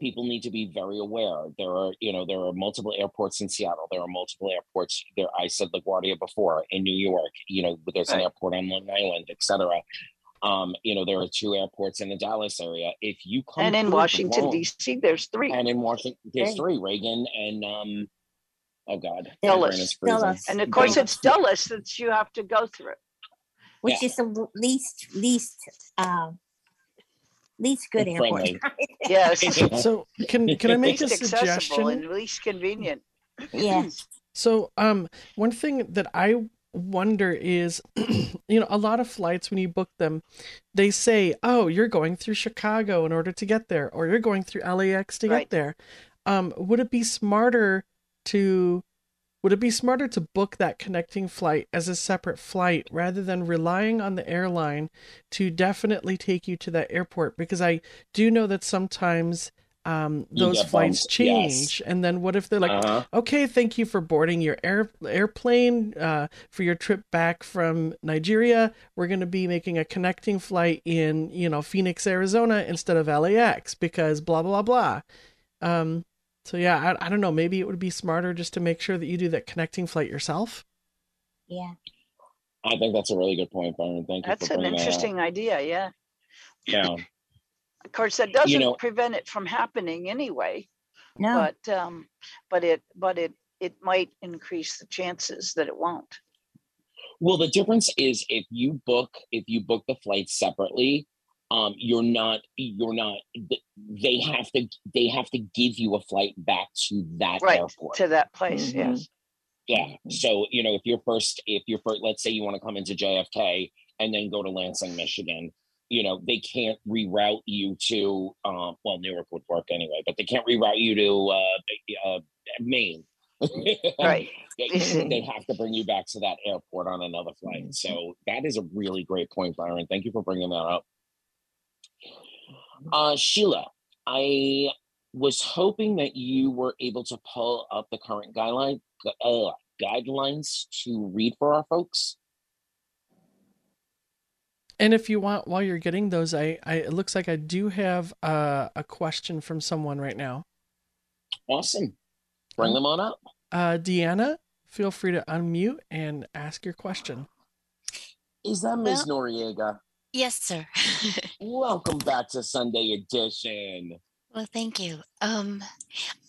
People need to be very aware. There are, you know, there are multiple airports in Seattle. There are multiple airports there. I said LaGuardia before in New York, you know, there's an airport on Long Island, etc. Um, you know, there are two airports in the Dallas area. If you come And in Washington, wrong- DC, there's three. and in Washington, there's Right. three, Reagan and um, oh God, my Dulles. brain is freezing. Dulles. And of course, Dulles. it's Dulles that you have to go through. Which Yeah. is the least, least, um, least good airport. Friendly. Yes. So can can I make a Least accessible suggestion? and least convenient. yes. So, um, one thing that I wonder is, you know, a lot of flights when you book them, they say, "Oh, you're going through Chicago in order to get there, or you're going through LAX to Right. get there." Um, would it be smarter to would it be smarter to book that connecting flight as a separate flight rather than relying on the airline to definitely take you to that airport? Because I do know that sometimes um, those flights bumped, yes. change, and then what if they're like, Uh-huh. okay, thank you for boarding your air airplane uh, for your trip back from Nigeria. We're going to be making a connecting flight in you know Phoenix, Arizona instead of LAX because blah blah blah. Um, so yeah, I, I don't know. Maybe it would be smarter just to make sure that you do that connecting flight yourself. Yeah. I think that's a really good point, Byron. Thank you That's an bringing that interesting idea. Yeah. Yeah. Of course, that doesn't know- prevent it from happening anyway, No. but, um, but it, but it, it might increase the chances that it won't. Well, the difference is if you book if you book the flight separately, um, you're not you're not they have to they have to give you a flight back to that Right, airport. To that place, Mhm. yes. yeah. So you know if you're first if you're first, let's say you want to come into JFK and then go to Lansing, Michigan. You know they can't reroute you to um, well Newark would work anyway, but they can't reroute you to uh, uh, Maine. Right. they, they have to bring you back to that airport on another flight. So that is a really great point, Byron. Thank you for bringing that up. Uh, Sheila, I was hoping that you were able to pull up the current guideline uh, guidelines to read for our folks. And if you want, while you're getting those, I, I it looks like I do have uh, a question from someone right now. Awesome. Bring them on up. Uh, Deanna, feel free to unmute and ask your question. Is that Ms. Noriega? Yes, sir. Welcome back to Sunday Edition. Well, thank you. Um,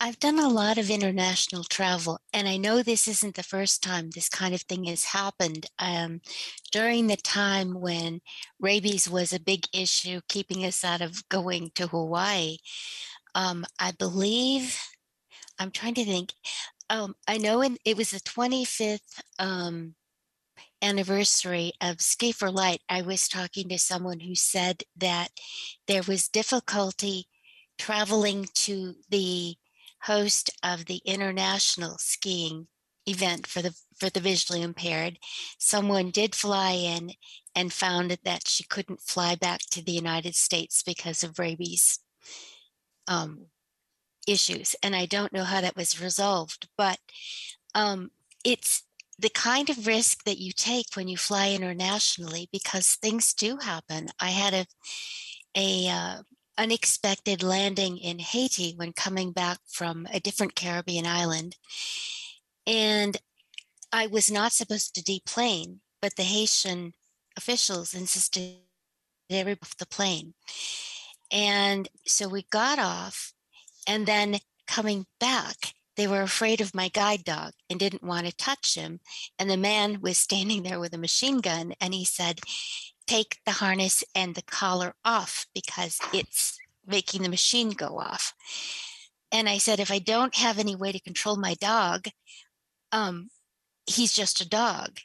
I've done a lot of international travel, and I know this isn't the first time this kind of thing has happened. Um, during the time when rabies was a big issue, keeping us out of going to Hawaii, um, I believe, I'm trying to think, um, I know in, it was the 25th um, anniversary of Ski for Light. I was talking to someone who said that there was difficulty traveling to the host of the international skiing event for the for the visually impaired someone did fly in and found that she couldn't fly back to the united states because of rabies um, issues and i don't know how that was resolved but um, it's the kind of risk that you take when you fly internationally because things do happen i had a a uh, unexpected landing in Haiti when coming back from a different Caribbean island. And I was not supposed to deplane, but the Haitian officials insisted off the plane. And so we got off, and then coming back, they were afraid of my guide dog and didn't want to touch him. And the man was standing there with a machine gun, and he said, take the harness and the collar off because it's making the machine go off. And I said, if I don't have any way to control my dog, um, he's just a dog.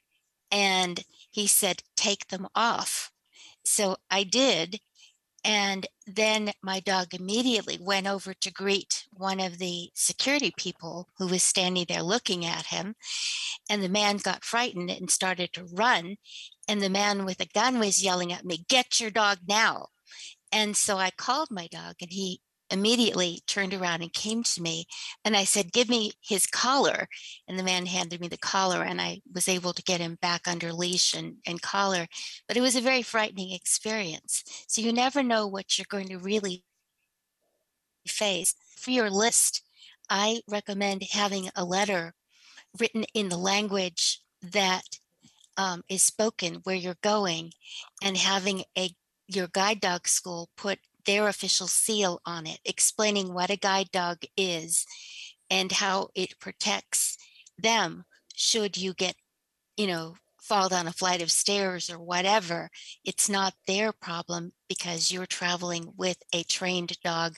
And he said, take them off. So I did. And then my dog immediately went over to greet one of the security people who was standing there looking at him. And the man got frightened and started to run. And the man with a gun was yelling at me, Get your dog now. And so I called my dog and he immediately turned around and came to me and I said, Give me his collar. And the man handed me the collar and I was able to get him back under leash and, and collar. But it was a very frightening experience. So you never know what you're going to really face. For your list, I recommend having a letter written in the language that um, is spoken where you're going and having a your guide dog school put their official seal on it explaining what a guide dog is and how it protects them should you get you know fall down a flight of stairs or whatever it's not their problem because you're traveling with a trained dog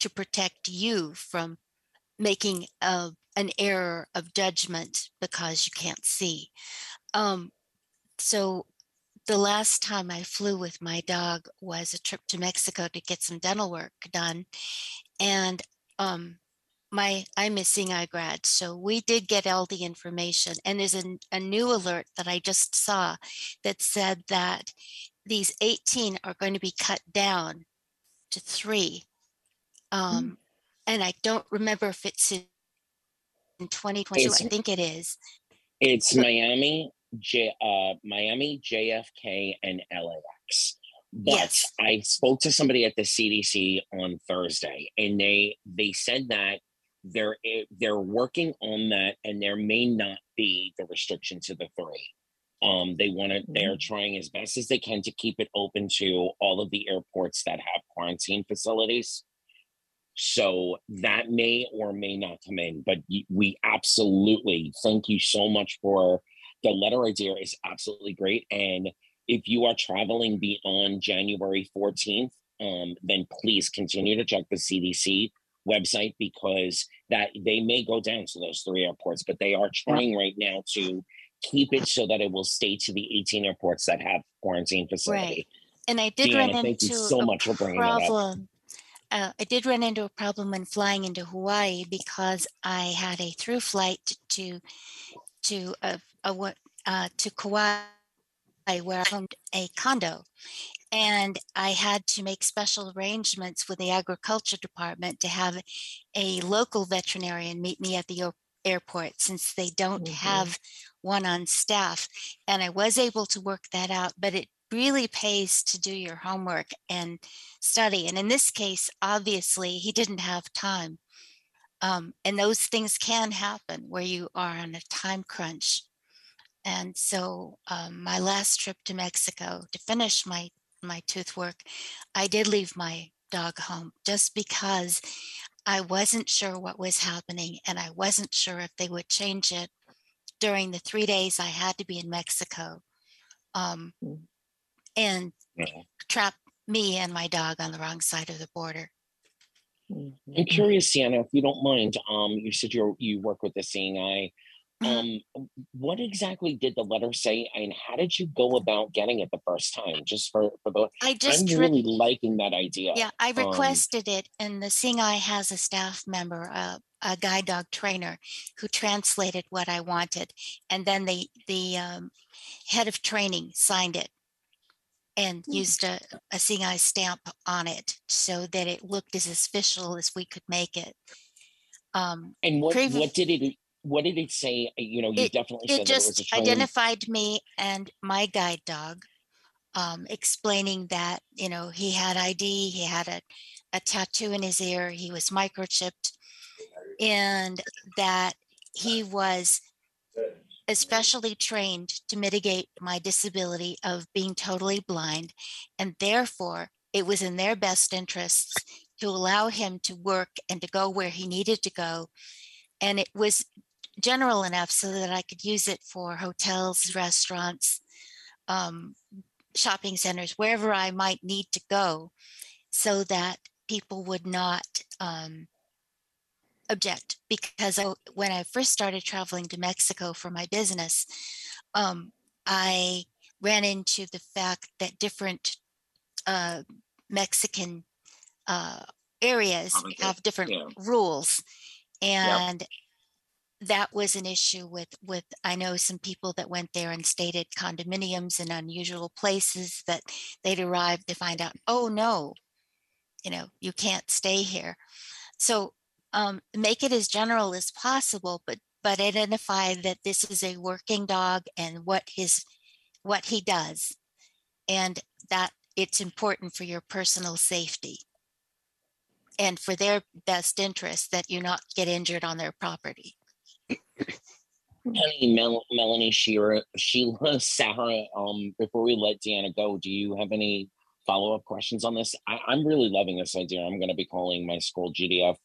to protect you from making a, an error of judgment because you can't see. Um, so the last time I flew with my dog was a trip to Mexico to get some dental work done. And um, my I'm a seeing eye grad, so we did get all the information. And there's a, a new alert that I just saw that said that these 18 are going to be cut down to three. Um, mm. And I don't remember if it's in, in 2022. It's, I think it is. It's Miami, J, uh, Miami, JFK, and LAX. But yes. I spoke to somebody at the CDC on Thursday, and they they said that they're eh, they're working on that, and there may not be the restriction to the three. Um, they want to. Mm-hmm. They're trying as best as they can to keep it open to all of the airports that have quarantine facilities. So that may or may not come in, but we absolutely thank you so much for the letter idea is absolutely great. And if you are traveling beyond January 14th, um, then please continue to check the CDC website because that they may go down to those three airports, but they are trying right now to keep it so that it will stay to the 18 airports that have quarantine facility. Right. And I did Deanna, run into so much for bringing problem. Uh, I did run into a problem when flying into Hawaii because I had a through flight to to a, a uh, to Kauai where I owned a condo. and I had to make special arrangements with the agriculture department to have a local veterinarian meet me at the airport since they don't mm-hmm. have one on staff. And I was able to work that out, but it really pays to do your homework and study. And in this case, obviously, he didn't have time. Um, and those things can happen where you are on a time crunch. And so, um, my last trip to Mexico to finish my my tooth work, I did leave my dog home just because I wasn't sure what was happening and I wasn't sure if they would change it during the three days I had to be in Mexico um, mm. and yeah. trap me and my dog on the wrong side of the border. Mm-hmm. I'm curious, Deanna, if you don't mind. Um, you said you you work with the Seeing Eye. Um, what exactly did the letter say, and how did you go about getting it the first time? Just for for the, I just I'm really re- liking that idea. Yeah, I um requested um, it, and the Seeing Eye has a staff member, uh, a guide dog trainer, who translated what I wanted, and then the the um, head of training signed it and mm. used a, a Seeing Eye stamp on it so that it looked as official as we could make it. Um, and what previ- what did it what did it say? You know, you it, definitely it just it identified me and my guide dog, um, explaining that you know he had ID, he had a, a tattoo in his ear, he was microchipped, and that he was especially trained to mitigate my disability of being totally blind, and therefore it was in their best interests to allow him to work and to go where he needed to go and it was general enough so that I could use it for hotels, restaurants, um, shopping centers, wherever I might need to go, so that people would not um, object. Because I, when I first started traveling to Mexico for my business, um, I ran into the fact that different uh, Mexican uh, areas have different yeah. rules. And yep that was an issue with with i know some people that went there and stayed at condominiums in unusual places that they'd arrived to find out oh no you know you can't stay here. So um, make it as general as possible but but identify that this is a working dog and what his what he does and that it's important for your personal safety and for their best interest that you not get injured on their property Honey, Mel- Melanie, Sheila, Sheila, Sarah. Um, before we let Deanna go, do you have any follow up questions on this? I, am really loving this idea. I'm going to be calling my school GDF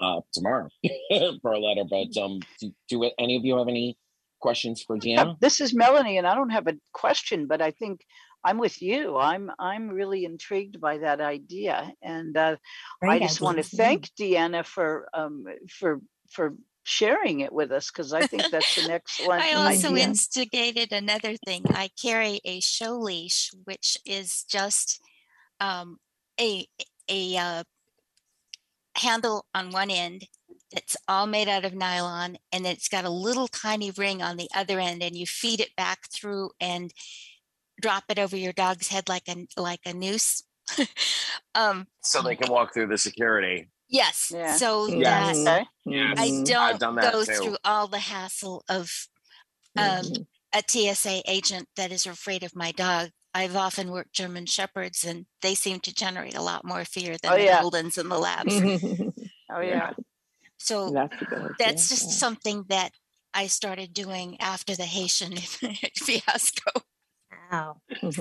uh, tomorrow for a letter. But um, do, do any of you have any questions for Deanna? This is Melanie, and I don't have a question, but I think I'm with you. I'm I'm really intrigued by that idea, and uh, I just want to thank Deanna for um, for for sharing it with us because I think that's an excellent. I also idea. instigated another thing. I carry a show leash, which is just um, a a uh, handle on one end that's all made out of nylon, and it's got a little tiny ring on the other end, and you feed it back through and drop it over your dog's head like a like a noose. um, so they can walk through the security. Yes. Yeah. So yes. that yes. I don't go too. through all the hassle of um, mm-hmm. a TSA agent that is afraid of my dog. I've often worked German Shepherds and they seem to generate a lot more fear than oh, the yeah. Goldens in the labs. oh, yeah. So that's, that's just yeah. something that I started doing after the Haitian fiasco. Wow.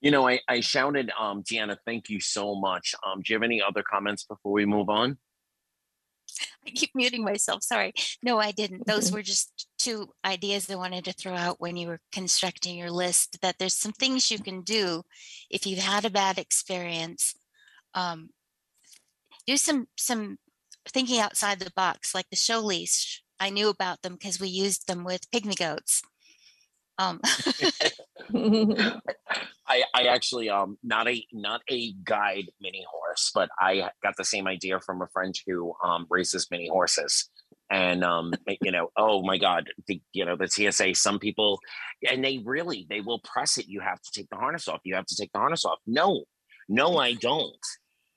You know, I, I shouted, um, Deanna, thank you so much. Um, do you have any other comments before we move on? I keep muting myself. Sorry. No, I didn't. Those were just two ideas I wanted to throw out when you were constructing your list. That there's some things you can do if you've had a bad experience. Um, do some some thinking outside the box, like the show leash. I knew about them because we used them with pygmy goats. Um, I, I actually um not a not a guide mini horse, but I got the same idea from a friend who um races mini horses. and um you know oh my god the, you know the tsa some people and they really they will press it. You have to take the harness off. You have to take the harness off. No no i don't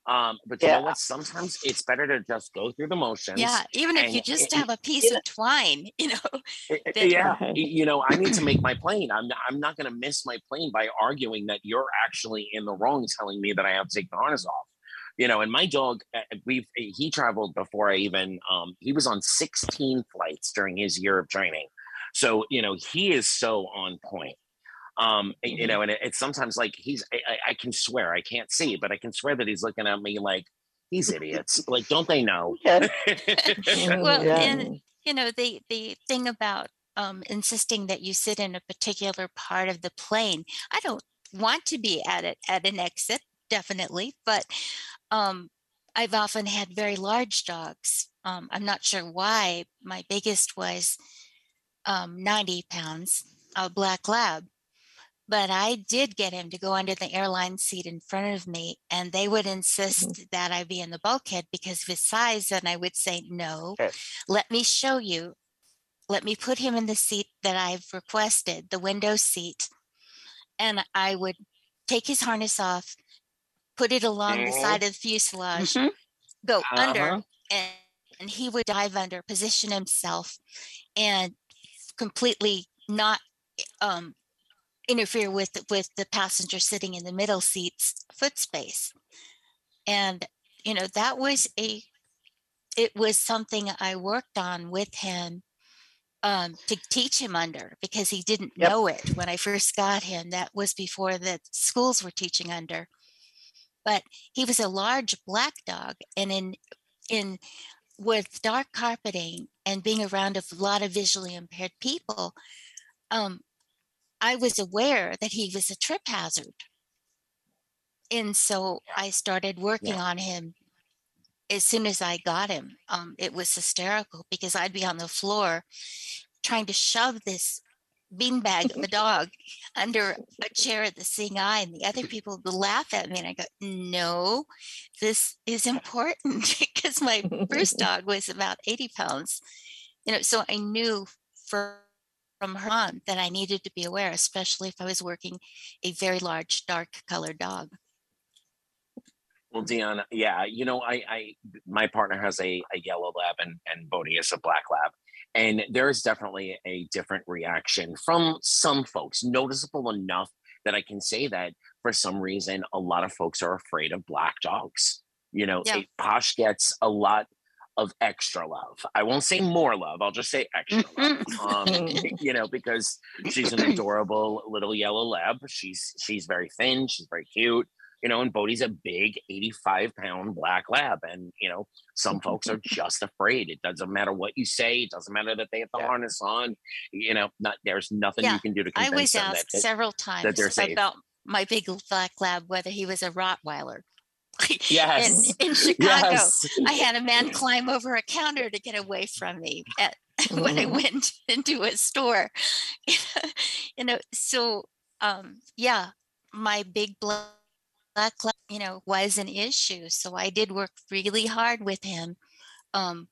um, but you know what? Sometimes it's better to just go through the motions. Yeah, even if you just it, have a piece of twine, you know. yeah, you know, I need to make my plane. I'm not, I'm not going to miss my plane by arguing that you're actually in the wrong, telling me that I have to take the harness off you know and my dog uh, we've he traveled before i even um he was on 16 flights during his year of training so you know he is so on point um you mm-hmm. know and it, it's sometimes like he's I, I, can swear i can't see but i can swear that he's looking at me like these idiots like don't they know well yeah. and you know the the thing about um insisting that you sit in a particular part of the plane i don't want to be at it at an exit definitely but um, I've often had very large dogs. Um, I'm not sure why. My biggest was um, 90 pounds, a black lab. But I did get him to go under the airline seat in front of me, and they would insist mm-hmm. that I be in the bulkhead because of his size. And I would say, No, okay. let me show you. Let me put him in the seat that I've requested, the window seat. And I would take his harness off, put it along mm-hmm. the side of the fuselage, mm-hmm. go uh-huh. under, and, and he would dive under, position himself, and completely not um, interfere with with the passenger sitting in the middle seat's foot space. And you know that was a it was something I worked on with him um, to teach him under because he didn't yep. know it when I first got him. That was before the schools were teaching under but he was a large black dog and in in with dark carpeting and being around a lot of visually impaired people um, i was aware that he was a trip hazard. And so i started working yeah. on him as soon as i got him. Um, it was hysterical because i'd be on the floor trying to shove this beanbag of a dog under a chair at the seeing eye and the other people would laugh at me and i go no this is important because my first dog was about 80 pounds. You know so i knew for, from her on that i needed to be aware especially if i was working a very large dark colored dog well, Dion, yeah, you know, I, I, my partner has a, a yellow lab and and Bodhi is a black lab, and there is definitely a different reaction from some folks, noticeable enough that I can say that for some reason, a lot of folks are afraid of black dogs. You know, yeah. Paws gets a lot of extra love. I won't say more love. I'll just say extra love. Um, you know, because she's an adorable little yellow lab. She's she's very thin. She's very cute you know, and Bodhi's a big 85 pound black lab. And, you know, some folks are just afraid. It doesn't matter what you say. It doesn't matter that they have the yeah. harness on, you know, not, there's nothing yeah. you can do to convince I was asked that, several times about my big black lab, whether he was a Rottweiler. Yes. in, in Chicago, yes. I had a man climb over a counter to get away from me at, when I mm-hmm. went into a store. you know, so um, yeah, my big black you know, was an issue. So I did work really hard with him um,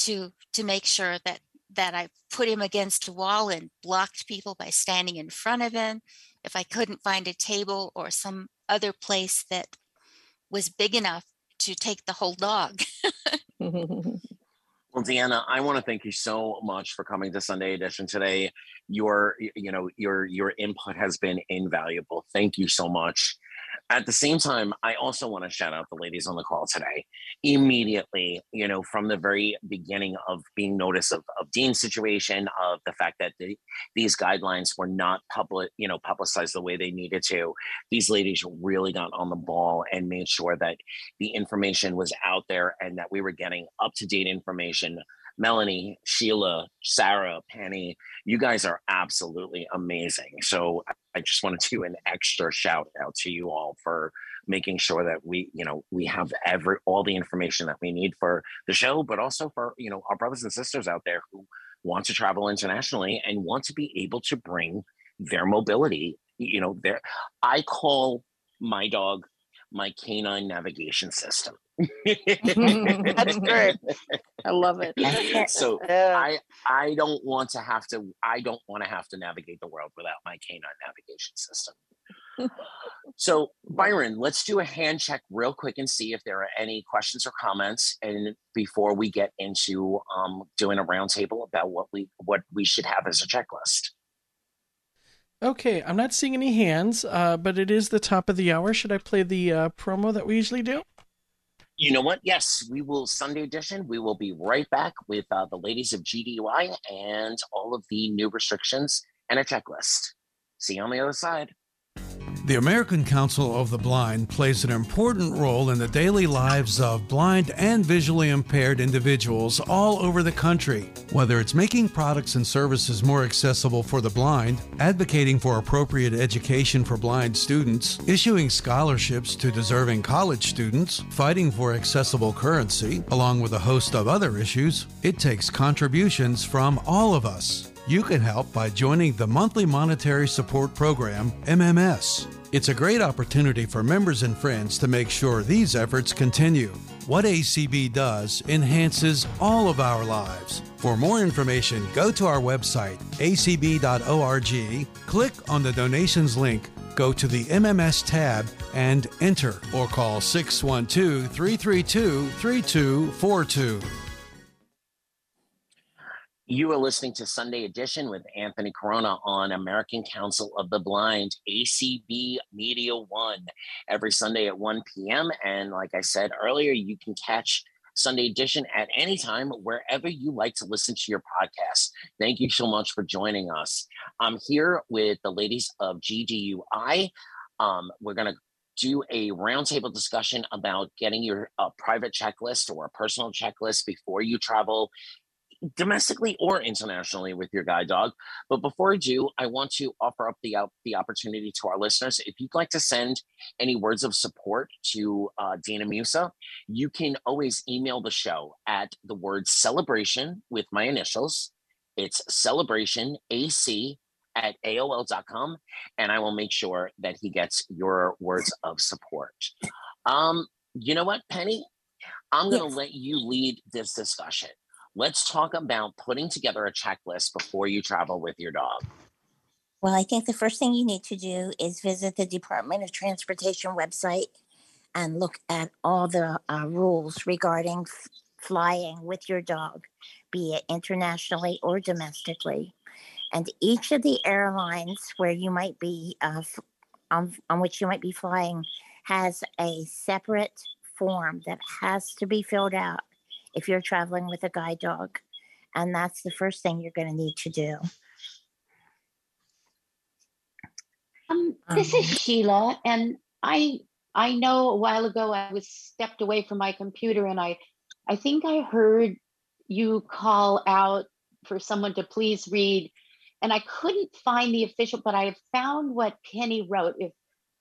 to to make sure that that I put him against a wall and blocked people by standing in front of him. If I couldn't find a table or some other place that was big enough to take the whole dog. Well, Deanna, I want to thank you so much for coming to Sunday Edition today. Your, you know, your your input has been invaluable. Thank you so much. At the same time, I also want to shout out the ladies on the call today. Immediately, you know, from the very beginning of being notice of, of Dean's situation, of the fact that the, these guidelines were not public, you know, publicized the way they needed to, these ladies really got on the ball and made sure that the information was out there and that we were getting up to date information Melanie, Sheila, Sarah, Penny, you guys are absolutely amazing. So I just want to do an extra shout out to you all for making sure that we, you know, we have every all the information that we need for the show, but also for, you know, our brothers and sisters out there who want to travel internationally and want to be able to bring their mobility, you know, their I call my dog my canine navigation system. That's great. I love it. so I I don't want to have to I don't want to have to navigate the world without my canine navigation system. so Byron, let's do a hand check real quick and see if there are any questions or comments, and before we get into um, doing a roundtable about what we what we should have as a checklist. Okay, I'm not seeing any hands, uh, but it is the top of the hour. Should I play the uh, promo that we usually do? You know what? Yes, we will Sunday edition. We will be right back with uh, the ladies of GDUI and all of the new restrictions and a checklist. See you on the other side. The American Council of the Blind plays an important role in the daily lives of blind and visually impaired individuals all over the country. Whether it's making products and services more accessible for the blind, advocating for appropriate education for blind students, issuing scholarships to deserving college students, fighting for accessible currency, along with a host of other issues, it takes contributions from all of us. You can help by joining the Monthly Monetary Support Program, MMS. It's a great opportunity for members and friends to make sure these efforts continue. What ACB does enhances all of our lives. For more information, go to our website, acb.org, click on the donations link, go to the MMS tab, and enter or call 612 332 3242. You are listening to Sunday Edition with Anthony Corona on American Council of the Blind, ACB Media One, every Sunday at 1 p.m. And like I said earlier, you can catch Sunday Edition at any time, wherever you like to listen to your podcast. Thank you so much for joining us. I'm here with the ladies of GDUI. Um, we're going to do a roundtable discussion about getting your uh, private checklist or a personal checklist before you travel domestically or internationally with your guide dog. But before I do, I want to offer up the, uh, the opportunity to our listeners. If you'd like to send any words of support to uh, Dina Musa, you can always email the show at the word celebration with my initials. It's celebration AC at AOL.com, and I will make sure that he gets your words of support. Um, you know what, Penny? I'm going to yes. let you lead this discussion let's talk about putting together a checklist before you travel with your dog. Well, I think the first thing you need to do is visit the Department of Transportation website and look at all the uh, rules regarding f- flying with your dog, be it internationally or domestically. And each of the airlines where you might be, uh, f- on, on which you might be flying, has a separate form that has to be filled out if you're traveling with a guide dog. And that's the first thing you're going to need to do. Um, this is um, Sheila, and I I know a while ago I was stepped away from my computer, and I I think I heard you call out for someone to please read, and I couldn't find the official, but I have found what Penny wrote. If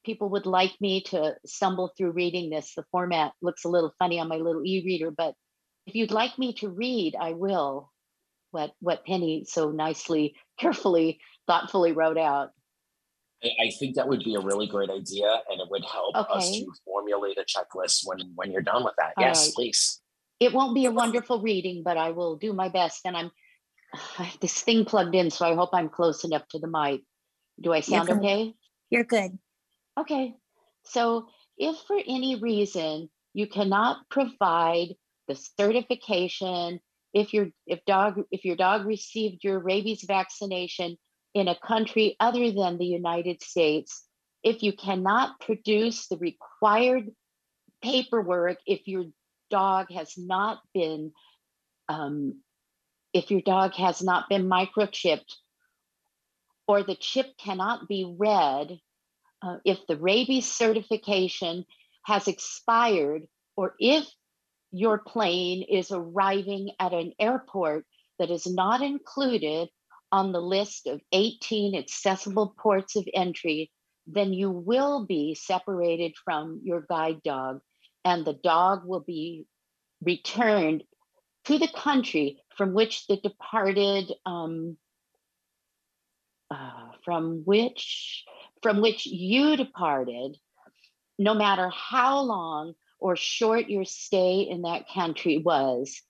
people would like me to stumble through reading this, the format looks a little funny on my little e-reader, but if you'd like me to read, I will. What what Penny so nicely, carefully, thoughtfully wrote out. I think that would be a really great idea, and it would help okay. us to formulate a checklist when when you're done with that. All yes, right. please. It won't be a wonderful reading, but I will do my best. And I'm I have this thing plugged in, so I hope I'm close enough to the mic. Do I sound you're okay? You're good. Okay. So if for any reason you cannot provide the certification, if your if dog if your dog received your rabies vaccination in a country other than the United States, if you cannot produce the required paperwork, if your dog has not been um, if your dog has not been microchipped or the chip cannot be read, uh, if the rabies certification has expired, or if your plane is arriving at an airport that is not included on the list of 18 accessible ports of entry, then you will be separated from your guide dog, and the dog will be returned to the country from which the departed um, uh, from which from which you departed. No matter how long or short your stay in that country was.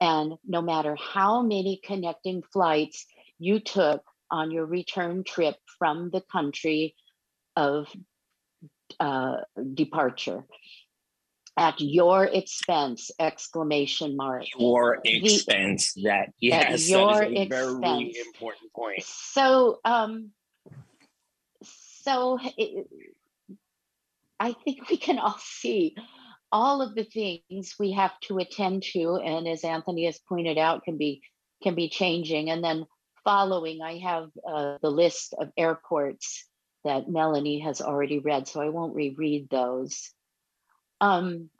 And no matter how many connecting flights you took on your return trip from the country of uh, departure, at your expense exclamation mark your expense the, that yes your that is a expense. very important point so um so it, i think we can all see all of the things we have to attend to and as anthony has pointed out can be can be changing and then following i have uh, the list of airports that melanie has already read so i won't reread those um,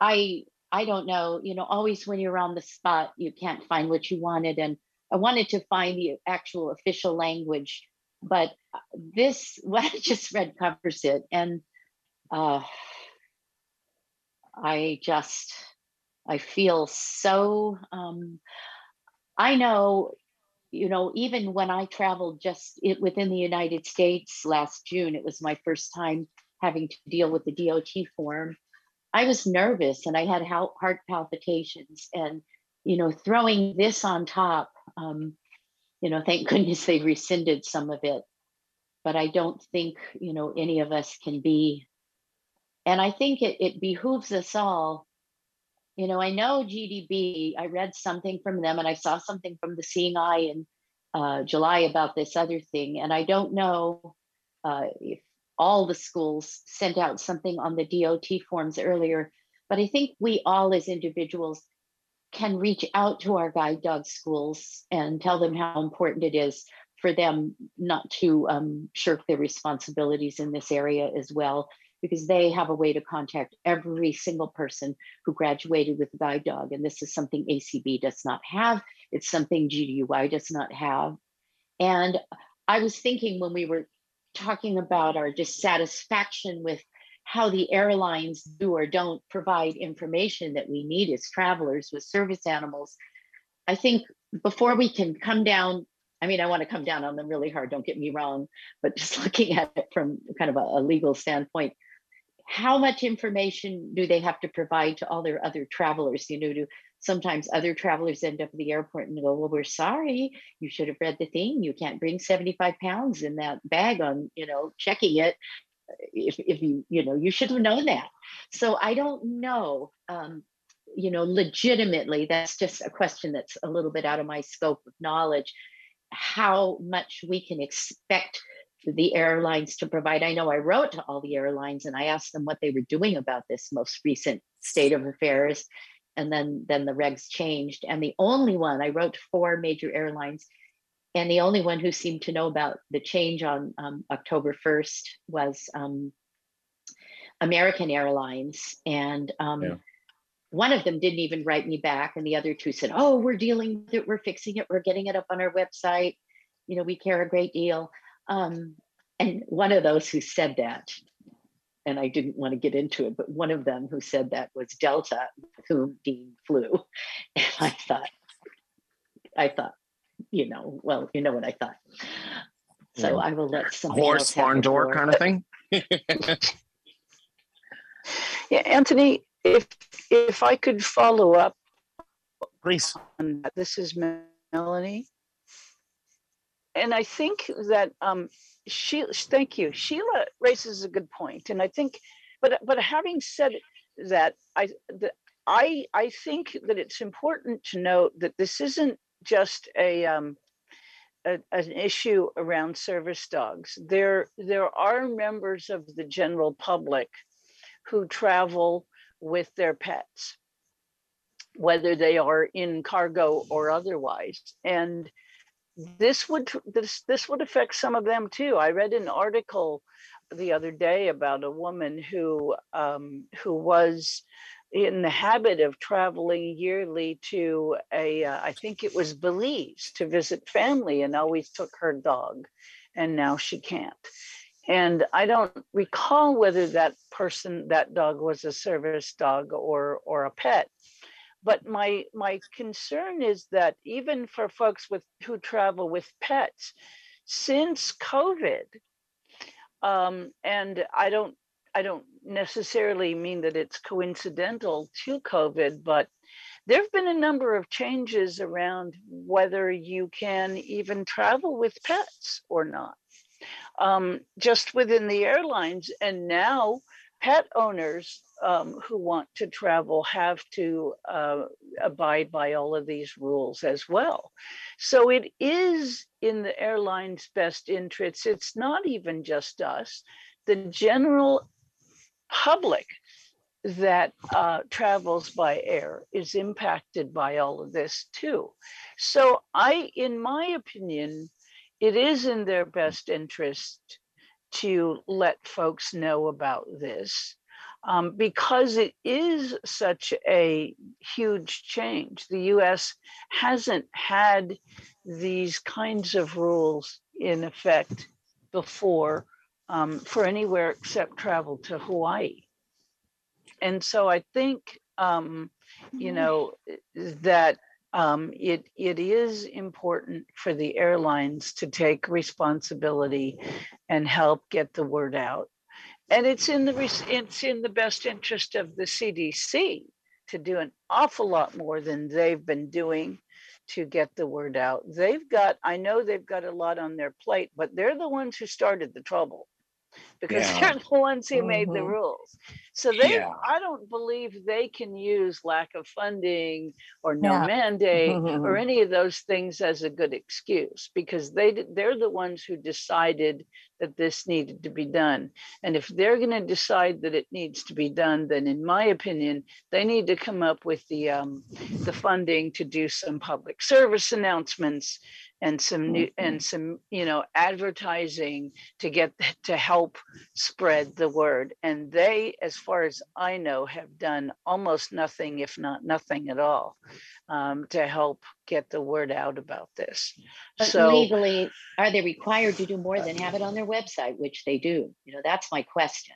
I I don't know, you know, always when you're on the spot, you can't find what you wanted. And I wanted to find the actual official language, but uh, this, what I just read covers it. And uh, I just, I feel so, um, I know, you know, even when I traveled just it, within the United States last June, it was my first time having to deal with the DOT form. I was nervous and I had heart palpitations and, you know, throwing this on top, um, you know, thank goodness they rescinded some of it. But I don't think, you know, any of us can be. And I think it, it behooves us all. You know, I know GDB, I read something from them and I saw something from the Seeing Eye in uh, July about this other thing. And I don't know uh, if all the schools sent out something on the DOT forms earlier, but I think we all as individuals can reach out to our guide dog schools and tell them how important it is for them not to um, shirk their responsibilities in this area as well, because they have a way to contact every single person who graduated with a guide dog. And this is something ACB does not have. It's something GDUI does not have. And I was thinking when we were talking about our dissatisfaction with how the airlines do or don't provide information that we need as travelers with service animals. I think before we can come down, I mean, I want to come down on them really hard, don't get me wrong, but just looking at it from kind of a, a legal standpoint, how much information do they have to provide to all their other travelers? You know, do sometimes other travelers end up at the airport and go, Well, we're sorry, you should have read the thing. You can't bring 75 pounds in that bag on, you know, checking it. If, if you, you know, you should have known that. So I don't know, um, you know, legitimately, that's just a question that's a little bit out of my scope of knowledge, how much we can expect the airlines to provide. I know I wrote to all the airlines and I asked them what they were doing about this most recent state of affairs. And then then the regs changed. And the only one i wrote to four major airlines and the only one who seemed to know about the change on um, october 1st was um, american airlines. And um, yeah. one of them didn't even write me back and the other two said oh we're dealing with it we're fixing it we're getting it up on our website. You know we care a great deal um, and one of those who said that and I didn't want to get into it, but one of them who said that was Delta, whom Dean flew. And I thought, I thought, you know, well, you know what I thought. So yeah. I will let somebody horse barn door kind of thing. yeah, Anthony, if if I could follow up, please. This is Melanie, and I think that um, Sheila, thank you. Sheila raises a good point, and I think, but but having said that, I the, I I think that it's important to note that this isn't just a um, a, an issue around service dogs. There there are members of the general public who travel with their pets, whether they are in cargo or otherwise, and this would this this would affect some of them too. I read an article the other day about a woman who um, who was in the habit of traveling yearly to a uh, I think it was Belize to visit family and always took her dog, and now she can't. And I don't recall whether that person that dog was a service dog or or a pet but my my concern is that even for folks with who travel with pets, since COVID, um, and I don't I don't necessarily mean that it's coincidental to COVID, but there have been a number of changes around whether you can even travel with pets or not, um, just within the airlines. And now pet owners um, who want to travel have to uh, abide by all of these rules as well. So it is in the airline's best interests. It's not even just us. The general public that uh, travels by air is impacted by all of this too. So I, in my opinion, it is in their best interest to let folks know about this um, because it is such a huge change. The US hasn't had these kinds of rules in effect before um, for anywhere except travel to Hawaii. And so I think, um, you mm-hmm. know, that um, it it is important for the airlines to take responsibility and help get the word out. And it's in the it's in the best interest of the CDC to do an awful lot more than they've been doing to get the word out. They've got I know they've got a lot on their plate, but they're the ones who started the trouble because yeah. they're the ones who mm-hmm. made the mm-hmm. rules. So they, yeah. I don't believe they can use lack of funding or no yeah. mandate mm-hmm. or any of those things as a good excuse because they they're the ones who decided that this needed to be done. And if they're going to decide that it needs to be done, then in my opinion, they need to come up with the um, the funding to do some public service announcements and some new and mm-hmm. some you know advertising to get to help spread the word. And they as far as i know have done almost nothing if not nothing at all um, to help get the word out about this. But so legally are they required to do more than have it on their website which they do? You know that's my question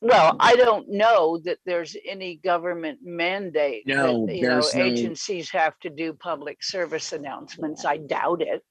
well, I don't know that there's any government mandate no, that you know no... agencies have to do public service announcements. I doubt it.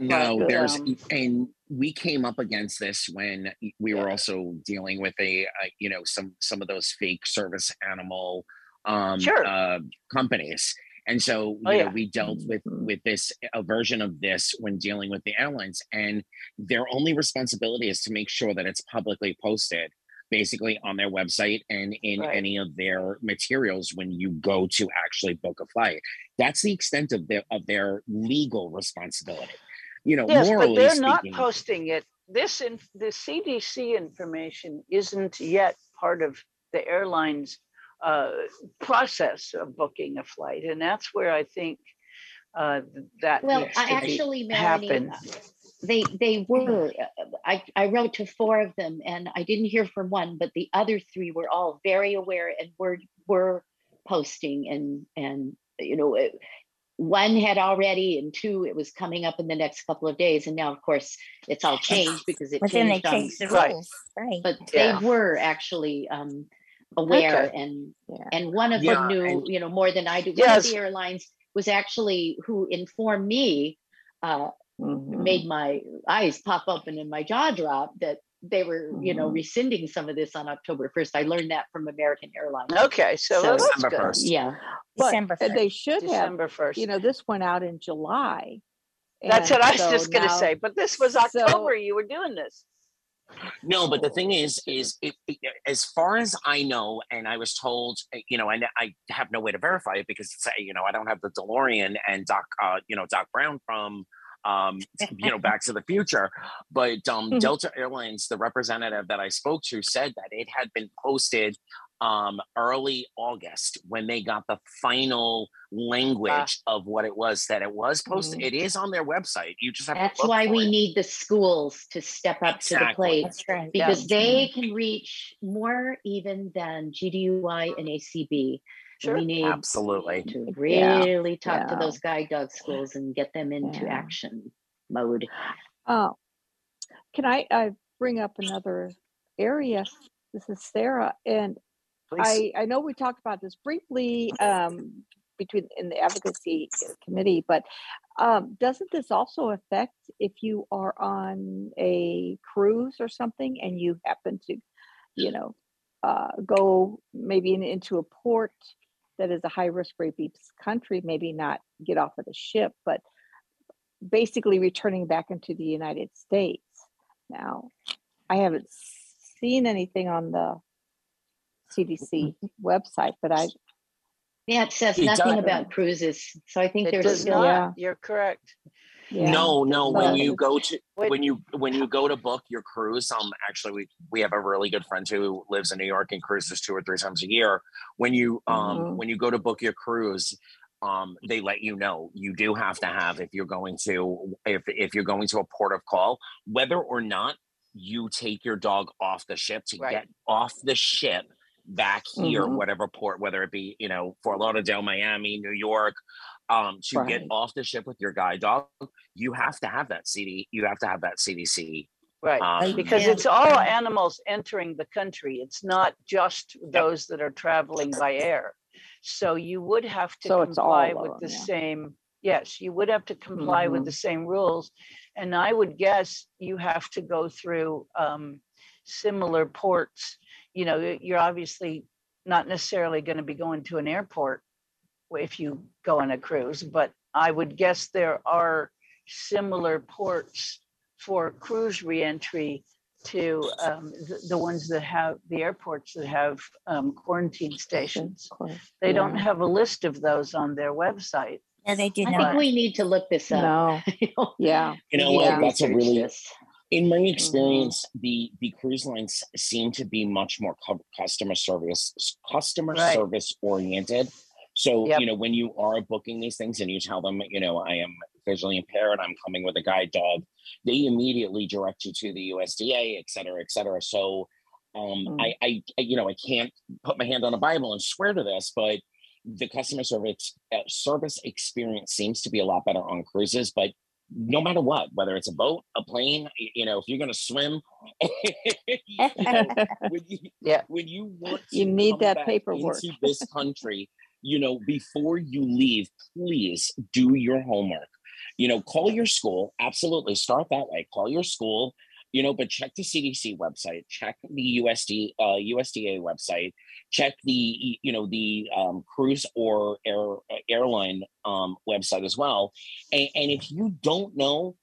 No, but, there's um, and we came up against this when we were also dealing with a, a you know some some of those fake service animal um sure. uh, companies and so oh, you oh, know we dealt with mm-hmm. with this a version of this when dealing with the airlines and their only responsibility is to make sure that it's publicly posted basically on their website and in right. any of their materials when you go to actually book a flight. That's the extent of their of their legal responsibility. You know, yes, but they're speaking, not posting it. This in the CDC information isn't yet part of the airline's uh, process of booking a flight, and that's where I think uh, that well, I actually, Melanie, happen they they were I, I wrote to four of them and i didn't hear from one but the other three were all very aware and were were posting and and you know it, one had already and two it was coming up in the next couple of days and now of course it's all changed because it but changed, then they changed on, the rules. Right. But yeah. they were actually um aware okay. and yeah. and one of yeah, them knew and, you know more than i do. One of the airlines was actually who informed me uh, mm-hmm. made my eyes pop open and my jaw drop that they were, mm-hmm. you know, mm-hmm. rescinding some of this on October 1st. I learned that from American Airlines. Okay, so, so December 1st. Yeah. But December 1st. they should December have, 1st. You know, this went out in July. That's what I was so just going to say. But this was October. So, you were doing this. No, but the thing is, is it, it, as far as I know, and I was told, you know, and I have no way to verify it because it's, you know, I don't have the DeLorean and Doc, uh, you know, Doc Brown from um, you know, Back to the Future. But um, mm-hmm. Delta Airlines, the representative that I spoke to, said that it had been posted um, early August when they got the final language of what it was that it was posted. Mm-hmm. It is on their website. You just have to That's why we it. need the schools to step up exactly. to the plate. That's right. Because yeah. they can reach more even than GDUI and ACB. Sure. We need absolutely to really yeah. talk yeah. to those guide dog schools and get them into yeah. action mode. Oh, can I, I bring up another area? This is Sarah, and I I know we talked about this briefly um, between in the advocacy committee, but um, doesn't this also affect if you are on a cruise or something and you happen to you know, uh, go maybe in, into a port that is a high risk rabies country, maybe not get off of the ship, but basically returning back into the United States. Now, I haven't seen anything on the CDC mm-hmm. website, but I, Yeah, it says It nothing does. about cruises. So I think It there's does still, not. You're correct. Yeah. No, no. When you go to when you when you go to book your cruise, um, actually we we have a really good friend who lives in New York and cruises two or three times a year. When you um Mhm. when you go to book your cruise, um, they let you know you do have to have if you're going to if if you're going to a port of call, whether or not you take your dog off the ship to Right. get off the ship back here, Mhm. whatever port, whether it be you know Fort Lauderdale, Miami, New York, um, to get off the ship with your guide dog, you have to have that CD. You have to have that CDC. Right. Um, Because it's all animals entering the country. It's not just those that are traveling by air. So you would have to So it's all comply with them, the yeah. same, yes, you would have to comply with Mhm. the same rules. And I would guess you have to go through um, similar ports. You know, you're obviously not necessarily going to be going to an airport if you go on a cruise, but I would guess there are similar ports for cruise reentry to um, the, the ones that have the airports that have um, quarantine stations. Of course, They don't have a list of those on their website. No, they do I not. think we need to look this up. No, yeah. You know We what? to That's a really in my Mm-hmm. experience, the the cruise lines seem to be much more customer service customer Right. service oriented. So Yep. you know when you are booking these things and you tell them, you know, I am visually impaired, I'm coming with a guide dog, they immediately direct you to the USDA, et cetera, et cetera. So um, Mm. I, I, you know, I can't put my hand on a Bible and swear to this, but the customer service uh, service experience seems to be a lot better on cruises. But no matter what, whether it's a boat, a plane, you know, if you're going to swim, you know, when you, Yeah. when you want You to need come that back paperwork. into this country, you know, before you leave, please do your homework. You know, call your school. Absolutely, start that way. Call your school. You know, but check the CDC website. Check the USD uh, USDA website. Check the you know the um, cruise or air airline um, website as well. And, and if you don't know,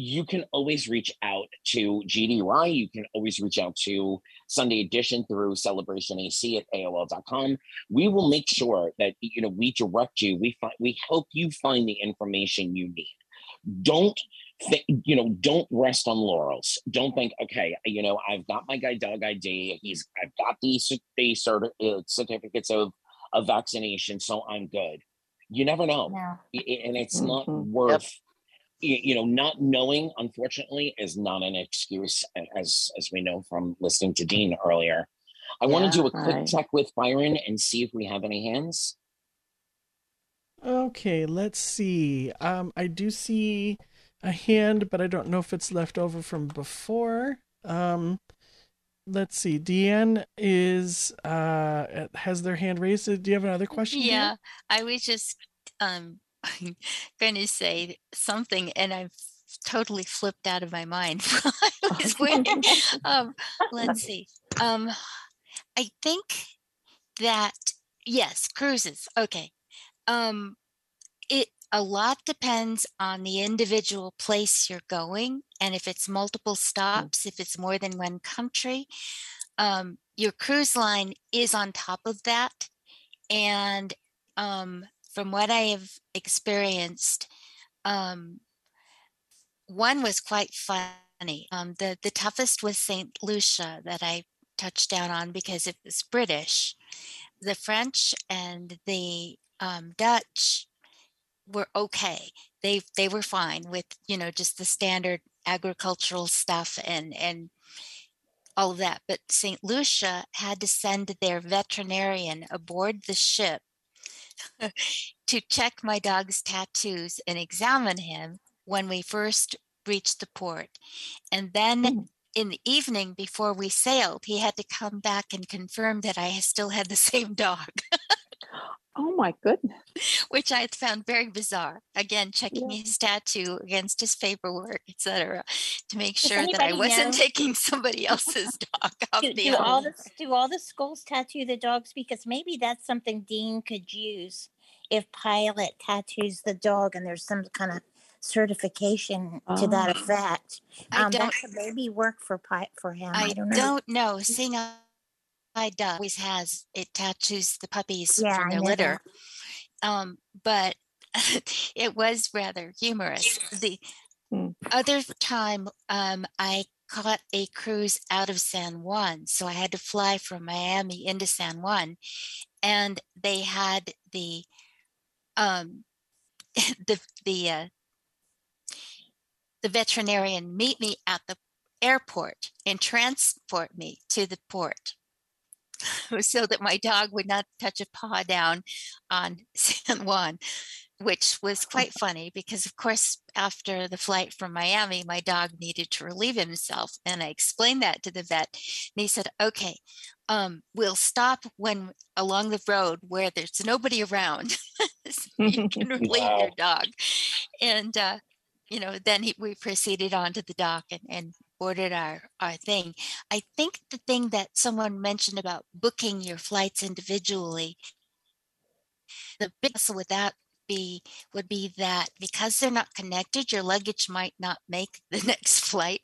you can always reach out to GDUI. You can always reach out to Sunday Edition through Celebration AC at AOL.com. We will make sure that you know we direct you. We find we help you find the information you need. Don't think you know. Don't rest on laurels. Don't think okay. You know I've got my guide dog ID. He's I've got these cer- these certi- uh, certificates of of vaccination, so I'm good. You never know, No. I- I- and it's not Mhm. worth you, you know not knowing unfortunately is not an excuse as as we know from listening to dean earlier i want to do a quick right. check with byron and see if we have any hands Okay, let's see. Um, I do see a hand, but I don't know if it's left over from before. Um, let's see. Deanna is uh has their hand raised. Do you have another question? Deanna? Yeah, I was just um going to say something, and I've totally flipped out of my mind. Um, let's see. Um, I think that yes, cruises. Okay. Um, it a lot depends on the individual place you're going, and if it's multiple stops, if it's more than one country. Um, your cruise line is on top of that, and um, from what I have experienced, um, one was quite funny. Um, the the toughest was Saint Lucia that I touched down on because it was British. The French and the um, Dutch were okay. They they were fine with you know just the standard agricultural stuff and and all of that. But Saint Lucia had to send their veterinarian aboard the ship to check my dog's tattoos and examine him when we first reached the port. And then Mm. in the evening before we sailed, he had to come back and confirm that I still had the same dog. Oh my goodness. which I found very bizarre. Again, checking Yeah. his tattoo against his paperwork, etc., to make Does sure that I wasn't know- taking somebody else's dog off Do, the do all the do all the schools tattoo the dogs? Because maybe that's something Dean could use if Pilot tattoos the dog and there's some kind of certification to that Oh. effect. Um, that don't- could maybe work for Pi- for him. I, I don't know. don't know. Seeing I I dog always has it tattoos the puppies Yeah, from their litter. Um, but it was rather humorous. The Hmm. other time, um, I caught a cruise out of San Juan, so I had to fly from Miami into San Juan, and they had the um the the uh, the veterinarian meet me at the airport and transport me to the port so that my dog would not touch a paw down on San Juan, which was quite funny because, of course, after the flight from Miami, my dog needed to relieve himself. And I explained that to the vet. And he said, okay, um, we'll stop when along the road where there's nobody around. so you can relieve your dog. And, uh, you know, then he, we proceeded on to the dock and, and ordered our, our thing. I think the thing that someone mentioned about booking your flights individually, the big hassle with that be would be that because they're not connected, your luggage might not make the next flight.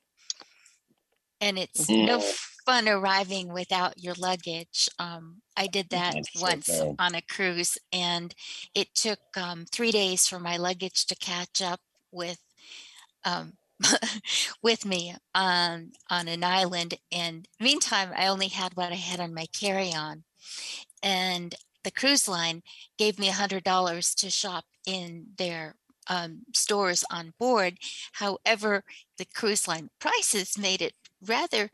And it's no Mm. fun arriving without your luggage. Um, I did that That's once true. on a cruise, and it took um, three days for my luggage to catch up with um, with me on on an island. And meantime, I only had what I had on my carry on, and the cruise line gave me a hundred dollars to shop in their um, stores on board. However, the cruise line prices made it rather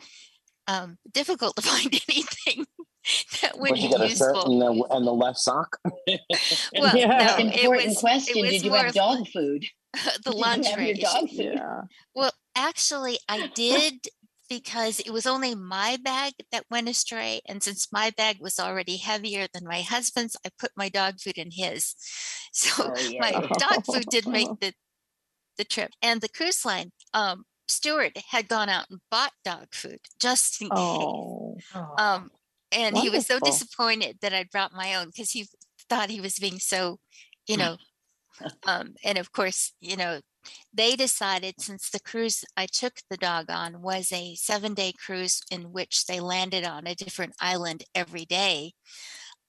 um, difficult to find anything that would But be you got a shirt useful. and the, and the left sock. Well, Yeah. no, it Important was question. it was Did you have dog food? the Did you have your lingerie. dog food? Yeah. Well, actually, I did because it was only my bag that went astray. And since my bag was already heavier than my husband's, I put my dog food in his. So Oh, my dog food did make the, the trip. And the cruise line, um, steward had gone out and bought dog food just in case. Oh. Um, and he was so disappointed that I brought my own because he thought he was being so, you know, um, and of course, you know, they decided since the cruise I took the dog on was a seven day cruise in which they landed on a different island every day,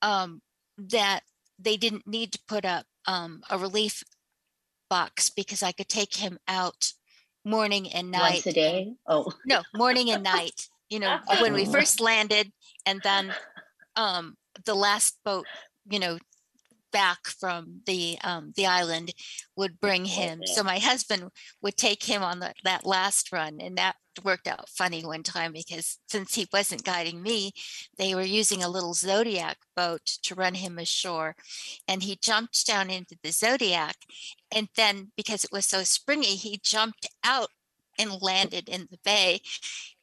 um, that they didn't need to put up um, a relief box because I could take him out morning and night. Once a day? Oh. No, morning and night. You know, when we Oh. first landed, and then um, the last boat, you know, back from the um, the island would bring him. So my husband would take him on the, that last run, and that worked out funny one time because since he wasn't guiding me, they were using a little Zodiac boat to run him ashore, and he jumped down into the Zodiac, and then because it was so springy, he jumped out and landed in the bay.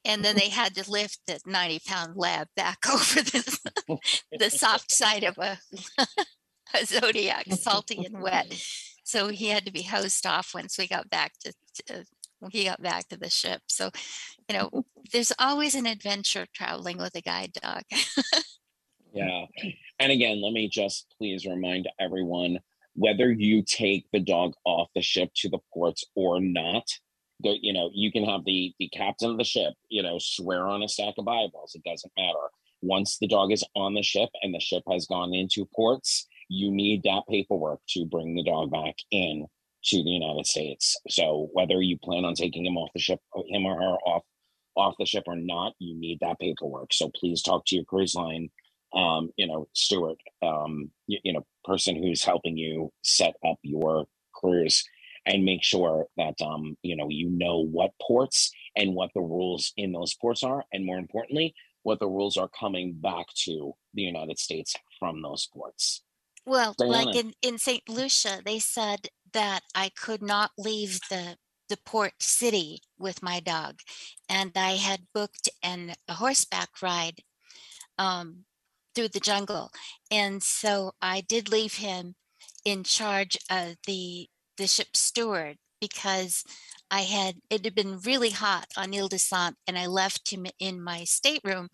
And then they had to lift the 90 pound lab back over the, the soft side of a, a Zodiac, salty and wet. So he had to be hosed off once we got back to, to when he got back to the ship. So, you know, there's always an adventure traveling with a guide dog. Yeah. And again, let me just please remind everyone whether you take the dog off the ship to the ports or not, you know, you can have the the captain of the ship, you know, swear on a stack of Bibles. It doesn't matter. Once the dog is on the ship and the ship has gone into ports, you need that paperwork to bring the dog back in to the United States. So whether you plan on taking him off the ship, him or her off off the ship or not, you need that paperwork. So please talk to your cruise line um, you know, steward, um, you, you know, person who's helping you set up your cruise and make sure that, um, you know, you know what ports and what the rules in those ports are. And more importantly, what the rules are coming back to the United States from those ports. Well, like in, in St. Lucia, they said that I could not leave the the port city with my dog, and I had booked an a horseback ride um, through the jungle, and so I did leave him in charge of the the ship steward because I had it had been really hot on Ile de Sant and I left him in my stateroom.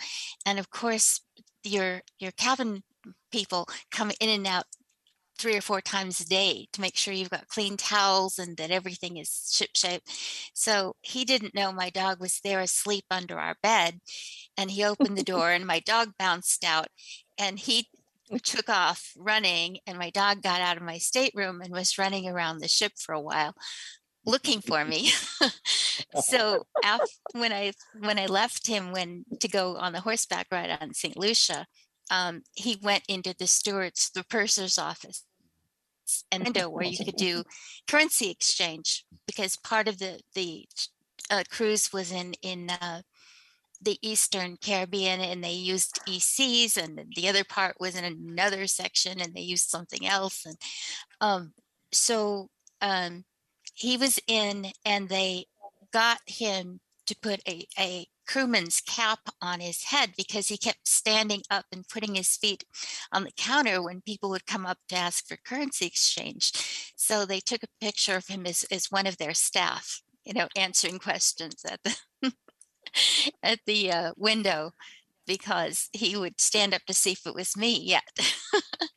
And of course, your your cabin people come in and out three or four times a day to make sure you've got clean towels and that everything is ship shape. So he didn't know my dog was there asleep under our bed. And he opened the door and my dog bounced out and he took off running. And my dog got out of my stateroom and was running around the ship for a while looking for me. so after, when I when I left him when to go on the horseback ride on St. Lucia, um, he went into the steward's, the purser's office and window where you could do currency exchange because part of the the uh, cruise was in in uh, the Eastern Caribbean and they used ECs, and the other part was in another section and they used something else. And um, so um, he was in, and they got him to put a, a crewman's cap on his head because he kept standing up and putting his feet on the counter when people would come up to ask for currency exchange. So they took a picture of him as, as one of their staff, you know, answering questions at the at the uh, window because he would stand up to see if it was me yet.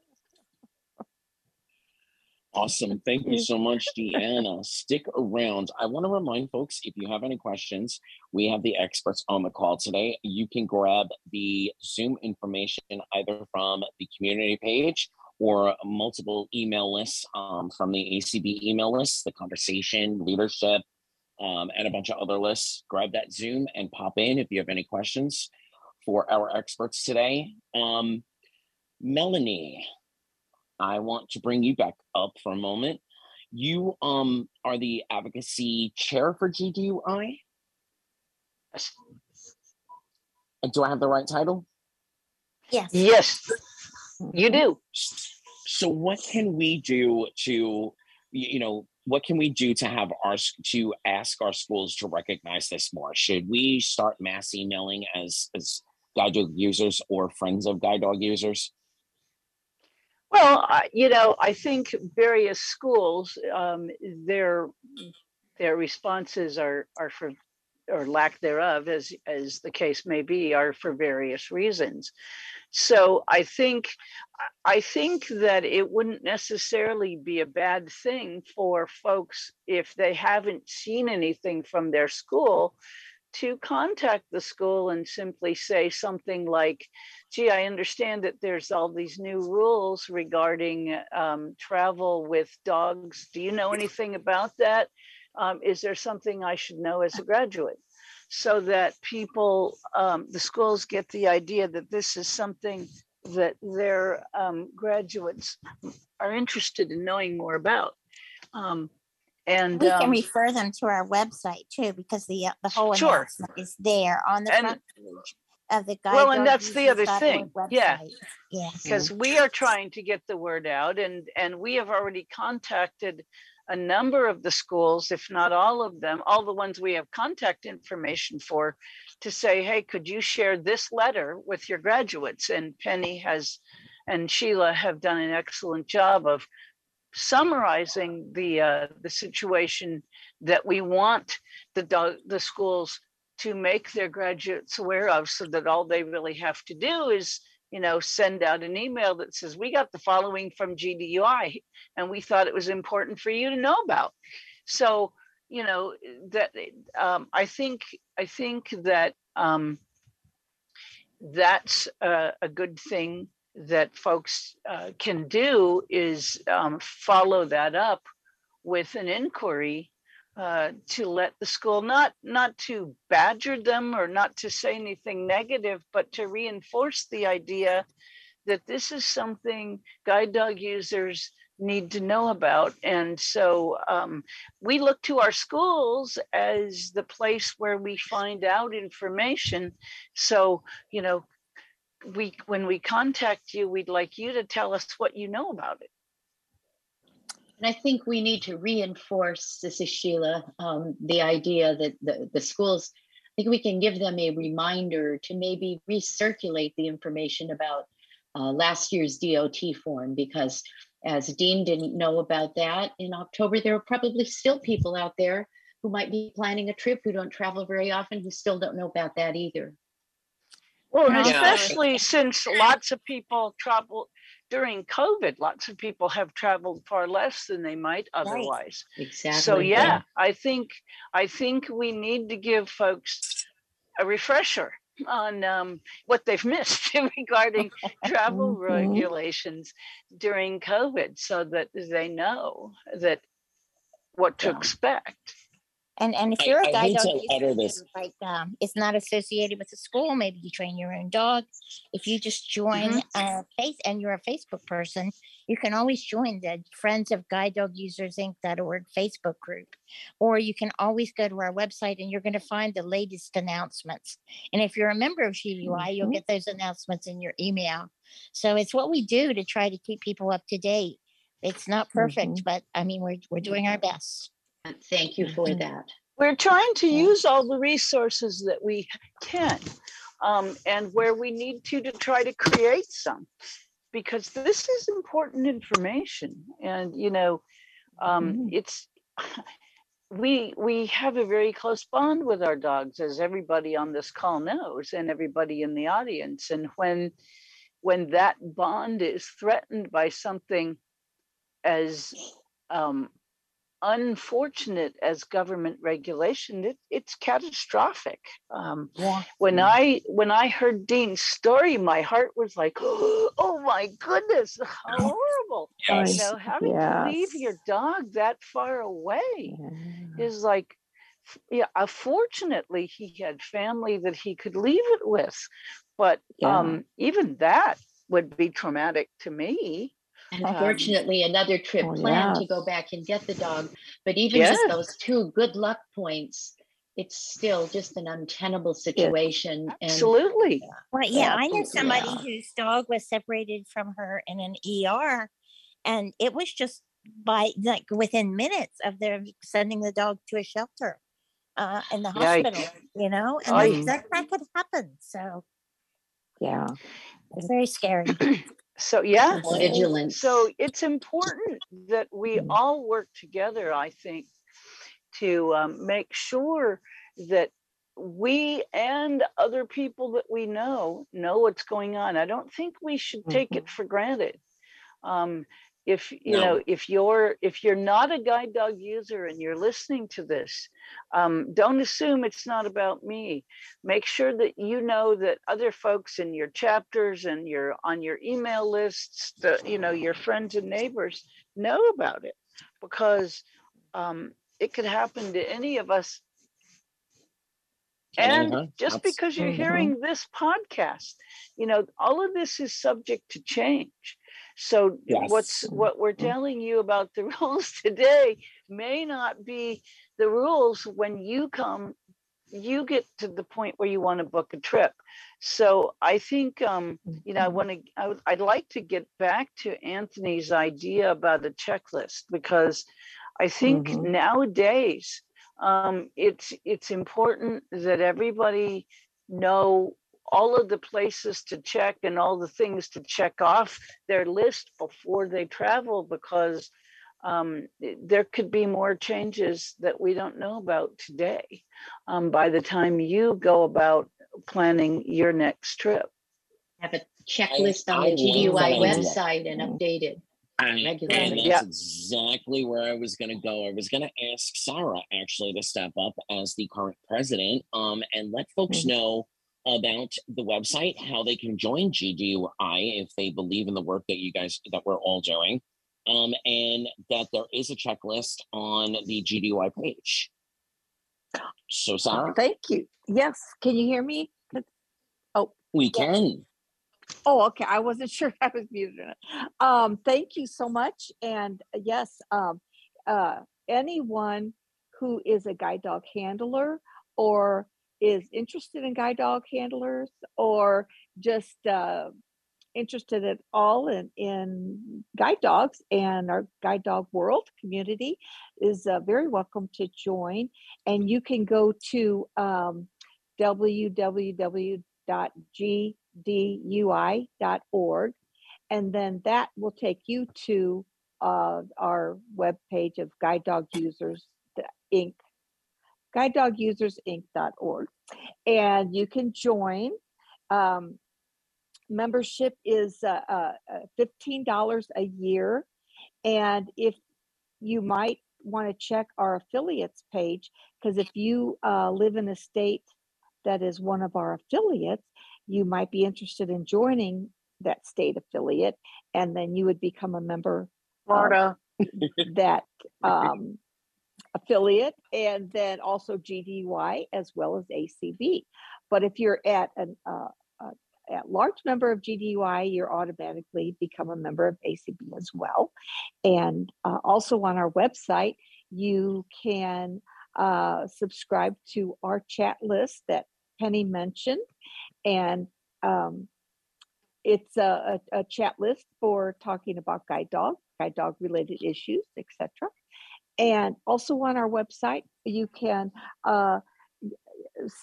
Awesome. Thank you so much, Deanna. Stick around. I want to remind folks if you have any questions, we have the experts on the call today. You can grab the Zoom information either from the community page or multiple email lists um, from the ACB email list, the conversation, leadership, um, and a bunch of other lists. Grab that Zoom and pop in if you have any questions for our experts today. Um, Melanie, I want to bring you back up for a moment. You um are the advocacy chair for GDUI. Do I have the right title? Yes. Yes, you do. So what can we do to you know what can we do to have our to ask our schools to recognize this more? Should we start mass emailing as as guide dog users or friends of guide dog users? Well, you know, I think various schools, um, their their responses are are for or lack thereof, as as the case may be, are for various reasons. So I think I think that it wouldn't necessarily be a bad thing for folks if they haven't seen anything from their school to contact the school and simply say something like, gee, I understand that there's all these new rules regarding um, travel with dogs. Do you know anything about that? Um, is there something I should know as a graduate? So that people, um, the schools get the idea that this is something that their um, graduates are interested in knowing more about. Um, and we can um, refer them to our website too, because the, uh, the whole Sure. announcement is there on the And- front page of the guide. Well, and that's the other Users.org thing. Yeah. website. Yes. because we are trying to get the word out and and we have already contacted a number of the schools if not all of them all the ones we have contact information for to say hey could you share this letter with your graduates and penny has and sheila have done an excellent job of summarizing the uh, the situation that we want the the schools to make their graduates aware of so that all they really have to do is you know send out an email that says we got the following from gdui and we thought it was important for you to know about. So you know that um, i think i think that um, that's a, a good thing that folks uh, can do is um, follow that up with an inquiry uh, to let the school not not to badger them or not to say anything negative, but to reinforce the idea that this is something guide dog users need to know about. And so um, we look to our schools as the place where we find out information. So, you know, we when we contact you, we'd like you to tell us what you know about it. And I think we need to reinforce, this is Sheila, um, the idea that the, the schools, I think we can give them a reminder to maybe recirculate the information about uh, last year's DOT form because as Dean didn't know about that in October, there are probably still people out there who might be planning a trip who don't travel very often who still don't know about that either. Well, yeah. especially since lots of people travel during COVID, lots of people have traveled far less than they might otherwise. Right. Exactly. So yeah, yeah, I think I think we need to give folks a refresher on um, what they've missed regarding travel mm-hmm. regulations during COVID so that they know that what to yeah. expect. And and if you're I, a guide dog user, like um, it's not associated with the school, maybe you train your own dog. If you just join mm-hmm. uh, face and you're a Facebook person, you can always join the Friends of Guide Dog Users Inc.org Facebook group, or you can always go to our website and you're going to find the latest announcements. And if you're a member of GDUI, mm-hmm. you'll get those announcements in your email. So it's what we do to try to keep people up to date. It's not perfect, mm-hmm. but I mean we're we're doing our best. Thank you for mm-hmm. that. We're trying to use all the resources that we can um, and where we need to to try to create some because this is important information and you know um, mm-hmm. it's we we have a very close bond with our dogs as everybody on this call knows and everybody in the audience and when when that bond is threatened by something as um, unfortunate as government regulation it, it's catastrophic um, yeah. when i when i heard dean's story my heart was like oh my goodness how horrible yes. you know having yes. to leave your dog that far away yeah. is like yeah unfortunately he had family that he could leave it with but yeah. um even that would be traumatic to me Unfortunately, um, another trip oh, planned yeah. to go back and get the dog. But even yes. just those two good luck points, it's still just an untenable situation. Yeah, absolutely. And, well, yeah, I know somebody yeah. whose dog was separated from her in an ER, and it was just by like within minutes of their sending the dog to a shelter uh, in the hospital, Yikes. you know, and like, that, that could happen. So, yeah, it's very scary. So yeah, vigilance. So it's important that we mm. all work together. I think to um, make sure that we and other people that we know know what's going on. I don't think we should take mm-hmm. it for granted. Um, if you no. know if you're if you're not a guide dog user and you're listening to this um, don't assume it's not about me make sure that you know that other folks in your chapters and your on your email lists the you know your friends and neighbors know about it because um, it could happen to any of us and uh-huh. just That's, because you're uh-huh. hearing this podcast you know all of this is subject to change so yes. what's what we're mm. telling you about the rules today may not be the rules when you come you get to the point where you want to book a trip. So I think um, you know I mm-hmm. want to I would, I'd like to get back to Anthony's idea about a checklist because I think mm-hmm. nowadays um, it's it's important that everybody know all of the places to check and all the things to check off their list before they travel because um, there could be more changes that we don't know about today um, by the time you go about planning your next trip. Have a checklist I, on the GDUI website and update it. And, and that's yeah. exactly where I was going to go. I was going to ask Sarah actually to step up as the current president um, and let folks mm-hmm. know about the website, how they can join GDUI if they believe in the work that you guys that we're all doing, um, and that there is a checklist on the GDUI page. So, Sarah, thank you. Yes, can you hear me? Oh, we can. Oh, okay. I wasn't sure I was muted. Um, thank you so much. And uh, yes, um, uh, anyone who is a guide dog handler or is interested in guide dog handlers or just uh, interested at all in, in guide dogs and our guide dog world community is uh, very welcome to join. And you can go to um, www.gdui.org and then that will take you to uh, our webpage of Guide Dog Users Inc. Guide Dog Users Inc.org, and you can join. Um, membership is uh, uh, $15 a year. And if you might want to check our affiliates page, because if you uh, live in a state that is one of our affiliates, you might be interested in joining that state affiliate, and then you would become a member. Florida. that um, affiliate, and then also GDUI as well as ACB. But if you're at an uh, a large member of GDUI, you're automatically become a member of ACB as well. And uh, also on our website, you can uh, subscribe to our chat list that Penny mentioned. And um, it's a, a, a, chat list for talking about guide dog, guide dog related issues, etc. And also on our website, you can uh,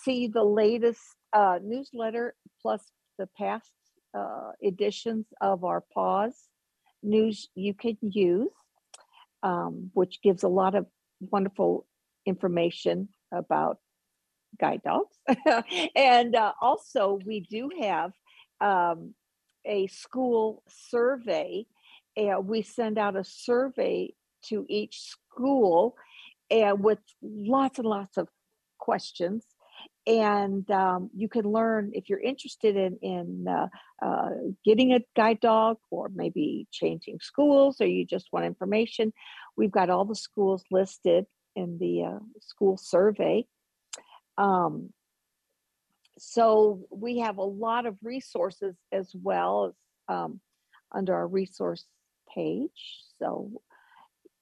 see the latest uh, newsletter plus the past uh, editions of our Paws news you can use, um, which gives a lot of wonderful information about guide dogs. and uh, also, we do have um, a school survey. and we send out a survey to each school and with lots and lots of questions. And um, you can learn if you're interested in in uh, uh, getting a guide dog or maybe changing schools or you just want information we've got all the schools listed in the uh, school survey. Um, so we have a lot of resources as well as um, under our resource page. So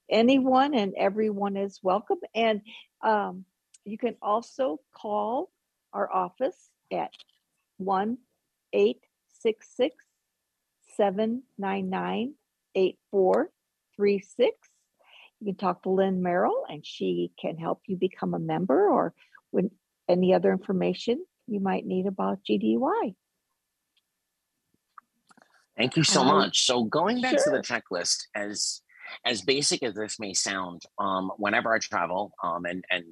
anyone and everyone is welcome and um, you can also call our office at 1 866 799 8436. You can talk to Lynn Merrill and she can help you become a member or when any other information you might need about GDUI. Thank you so um, much. So going back sure. to the checklist, as as basic as this may sound, um, whenever I travel, um, and and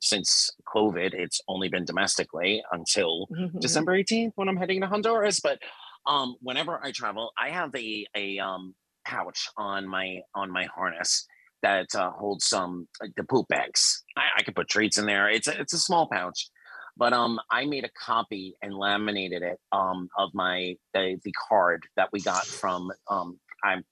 since COVID, it's only been domestically until mm-hmm. December 18th when I'm heading to Honduras. But um, whenever I travel, I have a a um, pouch on my on my harness that uh, holds some like the poop bags. I, I could put treats in there. It's a, it's a small pouch, but um, I made a copy and laminated it um of my the, the card that we got from um I'm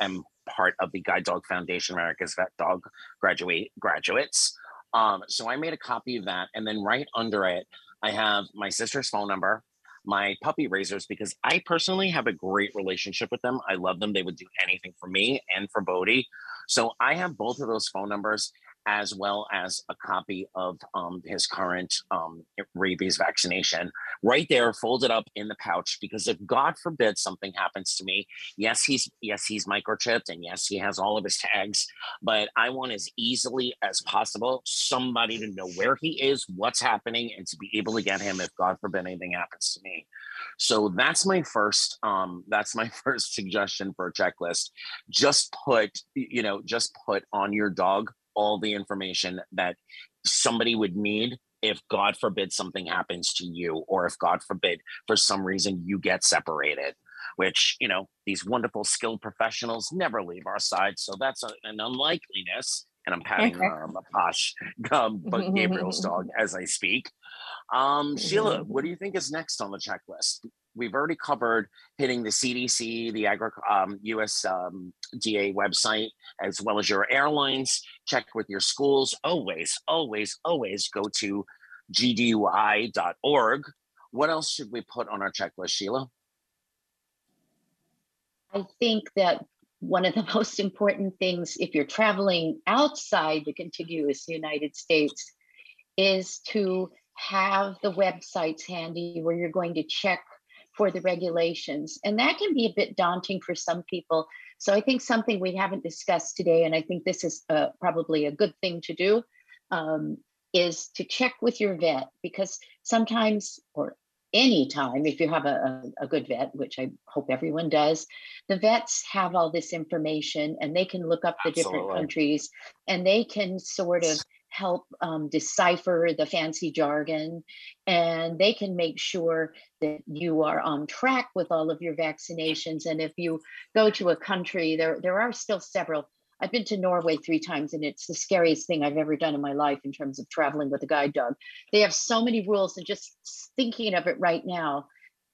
I'm part of the Guide Dog Foundation America's Vet Dog graduate graduates. Um, so I made a copy of that, and then right under it, I have my sister's phone number, my puppy raisers, because I personally have a great relationship with them. I love them. They would do anything for me and for Bodhi. So I have both of those phone numbers as well as a copy of um, his current um, rabies vaccination right there folded up in the pouch because if god forbid something happens to me yes he's yes he's microchipped and yes he has all of his tags but i want as easily as possible somebody to know where he is what's happening and to be able to get him if god forbid anything happens to me. So that's my first um, that's my first suggestion for a checklist. Just put you know just put on your dog all the information that somebody would need if God forbid something happens to you, or if God forbid for some reason you get separated, which, you know, these wonderful skilled professionals never leave our side. So that's a, an unlikeliness. And I'm patting um, a posh um, but Gabriel's dog as I speak. Um, Sheila, what do you think is next on the checklist? We've already covered hitting the CDC, the Agri- um, USDA um, website, as well as your airlines. Check with your schools. Always, always, always go to gdui.org. What else should we put on our checklist, Sheila? I think that one of the most important things, if you're traveling outside the contiguous United States, is to have the websites handy where you're going to check for the regulations. And that can be a bit daunting for some people. So I think something we haven't discussed today, and I think this is uh, probably a good thing to do, um, is to check with your vet because sometimes, or anytime if you have a, a, good vet which i hope everyone does the vets have all this information and they can look up the Absolutely. different countries and they can sort of help um, decipher the fancy jargon and they can make sure that you are on track with all of your vaccinations and if you go to a country there there are still several I've been to Norway three times and it's the scariest thing I've ever done in my life in terms of traveling with a guide dog. They have so many rules and just thinking of it right now,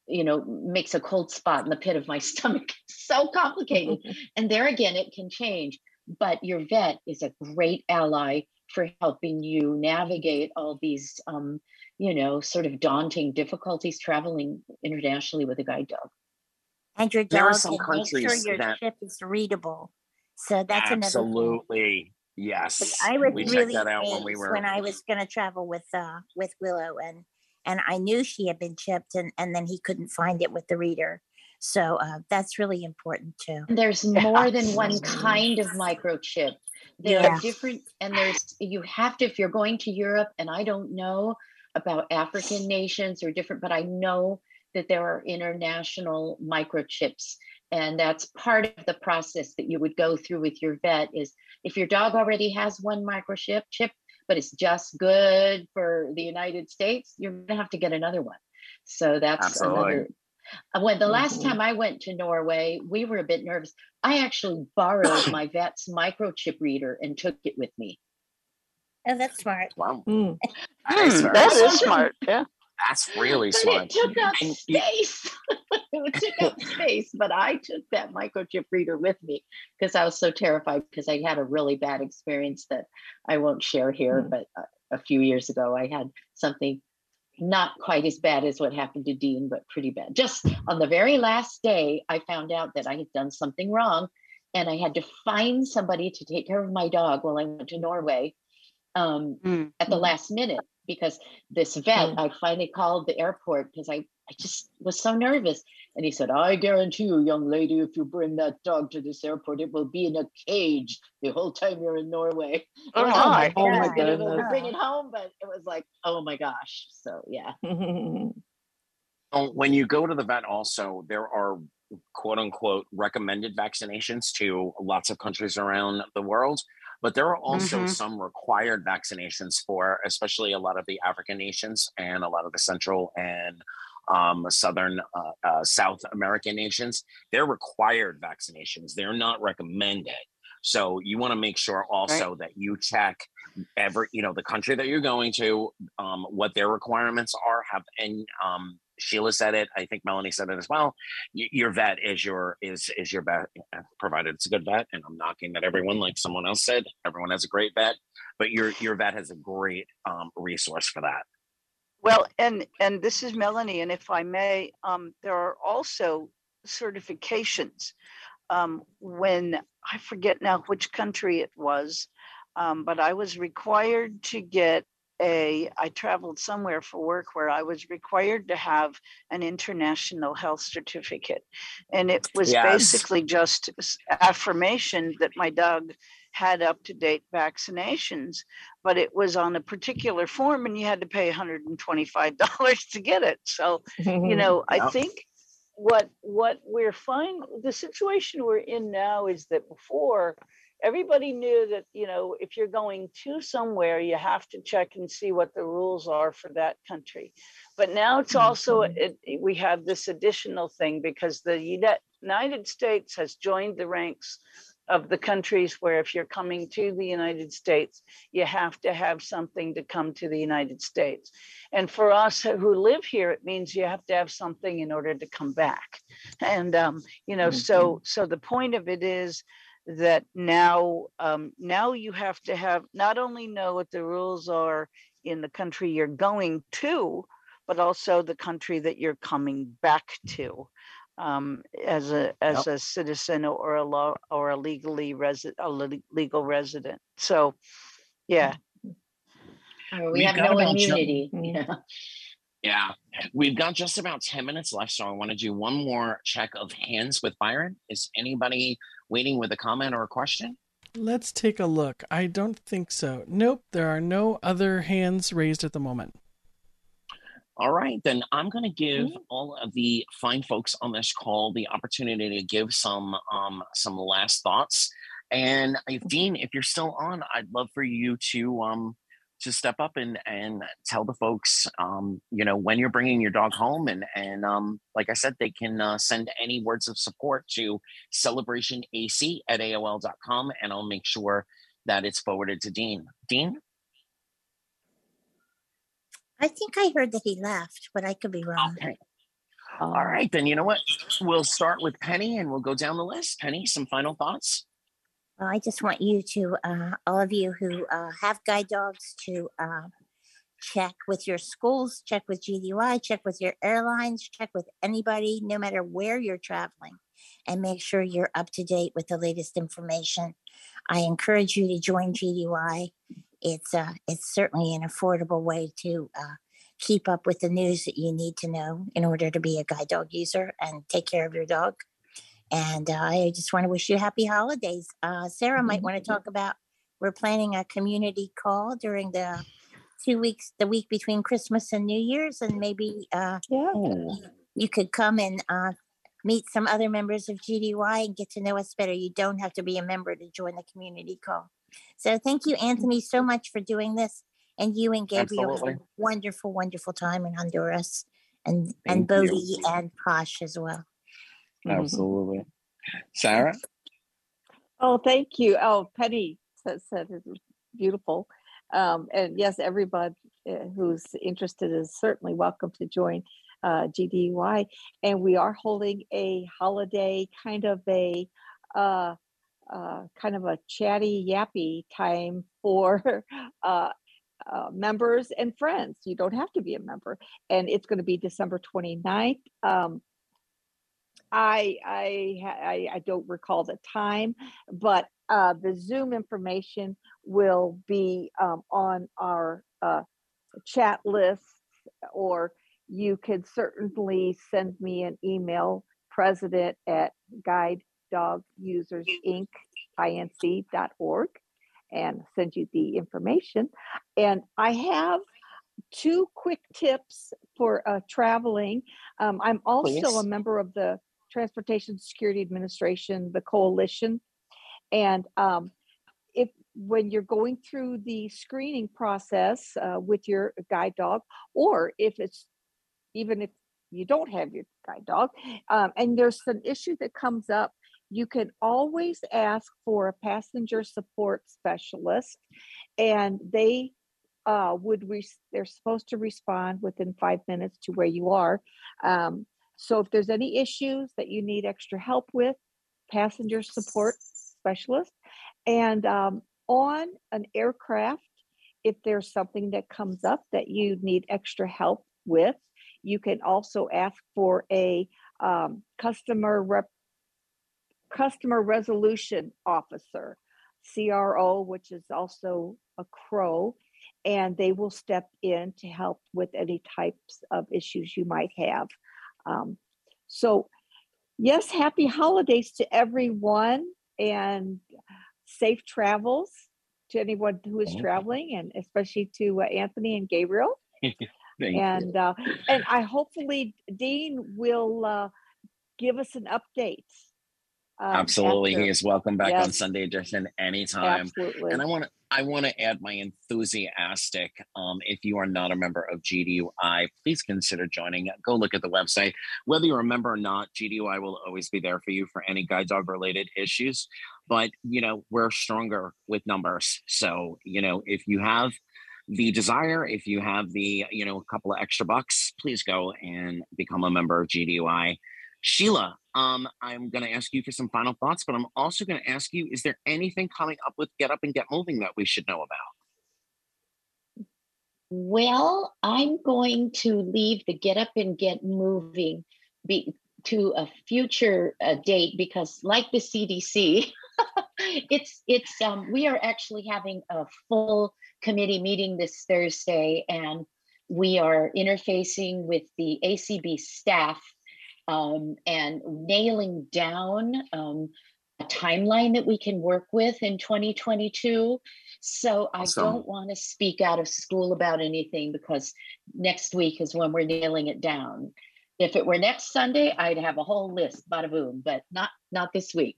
you know, makes a cold spot in the pit of my stomach. so complicated. and there again, it can change. But your vet is a great ally for helping you navigate all these, um, you know, sort of daunting difficulties traveling internationally with a guide dog. And your dog, and make sure your that... chip is readable. So that's absolutely yes. But I was we really that out when we were when I was going to travel with uh with Willow and and I knew she had been chipped and and then he couldn't find it with the reader. So uh, that's really important too. There's more than one kind of microchip. There yeah. are different, and there's you have to if you're going to Europe, and I don't know about African nations or different, but I know that there are international microchips and that's part of the process that you would go through with your vet is if your dog already has one microchip chip but it's just good for the united states you're going to have to get another one so that's Absolutely. another when the last mm-hmm. time i went to norway we were a bit nervous i actually borrowed my vet's microchip reader and took it with me Oh, that's smart. Wow. Mm. Mm, that is smart. Yeah. That's really but smart. It took up and space. it took up space, but I took that microchip reader with me because I was so terrified because I had a really bad experience that I won't share here. Mm-hmm. But a, a few years ago, I had something not quite as bad as what happened to Dean, but pretty bad. Just on the very last day, I found out that I had done something wrong and I had to find somebody to take care of my dog while I went to Norway um, mm. at the last minute because this vet, mm. I finally called the airport because I, I just was so nervous. And he said, I guarantee you, young lady, if you bring that dog to this airport, it will be in a cage the whole time you're in Norway. Oh, my, oh my goodness. Bring it home, but it was like, oh my gosh. So, yeah. when you go to the vet, also, there are quote unquote recommended vaccinations to lots of countries around the world. But there are also mm-hmm. some required vaccinations for, especially a lot of the African nations and a lot of the Central and um, Southern uh, uh, South American nations. They're required vaccinations. They're not recommended. So you want to make sure also right. that you check every, you know, the country that you're going to, um, what their requirements are, have and um, Sheila said it. I think Melanie said it as well. your vet is your is is your vet, provided it's a good vet. And I'm knocking that everyone, like someone else said, everyone has a great vet, but your your vet has a great um, resource for that. Well, and and this is Melanie, and if I may, um, there are also certifications. Um, when I forget now which country it was, um, but I was required to get a I traveled somewhere for work where I was required to have an international health certificate. And it was yes. basically just affirmation that my dog had up to date vaccinations, but it was on a particular form and you had to pay $125 to get it. So, you know, I think what what we're finding the situation we're in now is that before everybody knew that you know if you're going to somewhere you have to check and see what the rules are for that country but now it's also mm-hmm. it, we have this additional thing because the united states has joined the ranks of the countries where if you're coming to the united states you have to have something to come to the united states. And for us who live here it means you have to have something in order to come back. And um, you know mm-hmm. so so the point of it is that now um, now you have to have not only know what the rules are in the country you're going to, but also the country that you're coming back to um, as a as yep. a citizen or a law or a legally resident a legal resident. So, yeah. we We've have no immunity. yeah. Yeah, we've got just about 10 minutes left. So I want to do one more check of hands with Byron. Is anybody waiting with a comment or a question? Let's take a look. I don't think so. Nope, there are no other hands raised at the moment. All right, then I'm going to give all of the fine folks on this call the opportunity to give some um, some last thoughts. And if Dean, if you're still on, I'd love for you to um, to step up and and tell the folks, um, you know, when you're bringing your dog home, and and um, like I said, they can uh, send any words of support to celebrationac at aol.com, and I'll make sure that it's forwarded to Dean. Dean. I think I heard that he left, but I could be wrong. Okay. All right, then you know what? We'll start with Penny and we'll go down the list. Penny, some final thoughts? Well, I just want you to, uh, all of you who uh, have guide dogs, to uh, check with your schools, check with GDUI, check with your airlines, check with anybody, no matter where you're traveling, and make sure you're up to date with the latest information. I encourage you to join GDUI it's uh, it's certainly an affordable way to uh, keep up with the news that you need to know in order to be a guide dog user and take care of your dog. And uh, I just want to wish you happy holidays. Uh, Sarah might want to talk about. We're planning a community call during the two weeks, the week between Christmas and New Year's, and maybe uh, Yeah. you could come and uh, meet some other members of GDUI and get to know us better. You don't have to be a member to join the community call. So thank you, Anthony, so much for doing this. And you and Gabriel had a wonderful, wonderful time in Honduras and and Thank you. And Posh as well. Absolutely. Sarah? Oh, thank you. Oh, Penny said, said it was beautiful. Um, and yes, everybody uh, who's interested is certainly welcome to join uh, GDUI. And we are holding a holiday kind of a uh, uh, kind of a chatty yappy time for uh, uh, members and friends. You don't have to be a member. And it's going to be December 29th. Um, I I I, I don't recall the time, but uh, the Zoom information will be um, on our uh, chat list, or you can certainly send me an email, president at Guide Dog Users Inc. inc.org, and send you the information. And I have two quick tips for uh, traveling. Um, I'm also Please. a member of the Transportation Security Administration, the coalition, and um, if when you're going through the screening process uh, with your guide dog, or if it's even if you don't have your guide dog, um, and there's an issue that comes up, you can always ask for a passenger support specialist, and they uh, would re- they're supposed to respond within five minutes to where you are. Um, so if there's any issues that you need extra help with, passenger support specialist, and um, on an aircraft, if there's something that comes up that you need extra help with, you can also ask for a um, customer rep customer resolution officer, CRO, which is also a CRO, and they will step in to help with any types of issues you might have. Um, so, yes, happy holidays to everyone and safe travels to anyone who is traveling, and especially to uh, Anthony and Gabriel. And uh, and I hopefully Dean will uh, give us an update. Um, Absolutely. after. He is welcome back on Sunday edition anytime. Absolutely. And I want to I want to add my enthusiastic. Um, if you are not a member of GDUI, please consider joining. Go look at the website. Whether you're a member or not, GDUI will always be there for you for any guide dog related issues. But you know we're stronger with numbers. So you know if you have the desire, if you have the you know a couple of extra bucks, please go and become a member of GDUI. Sheila, um, I'm going to ask you for some final thoughts, but I'm also going to ask you: Is there anything coming up with Get Up and Get Moving that we should know about? Well, I'm going to leave the get up and get moving be, to a future uh, date because, like the CDC, it's it's um, we are actually having a full committee meeting this Thursday, and we are interfacing with the ACB staff um, and nailing down um, a timeline that we can work with in 2022. So I don't want to speak out of school about anything because next week is when we're nailing it down. If it were next Sunday, I'd have a whole list, bada boom, but not not this week.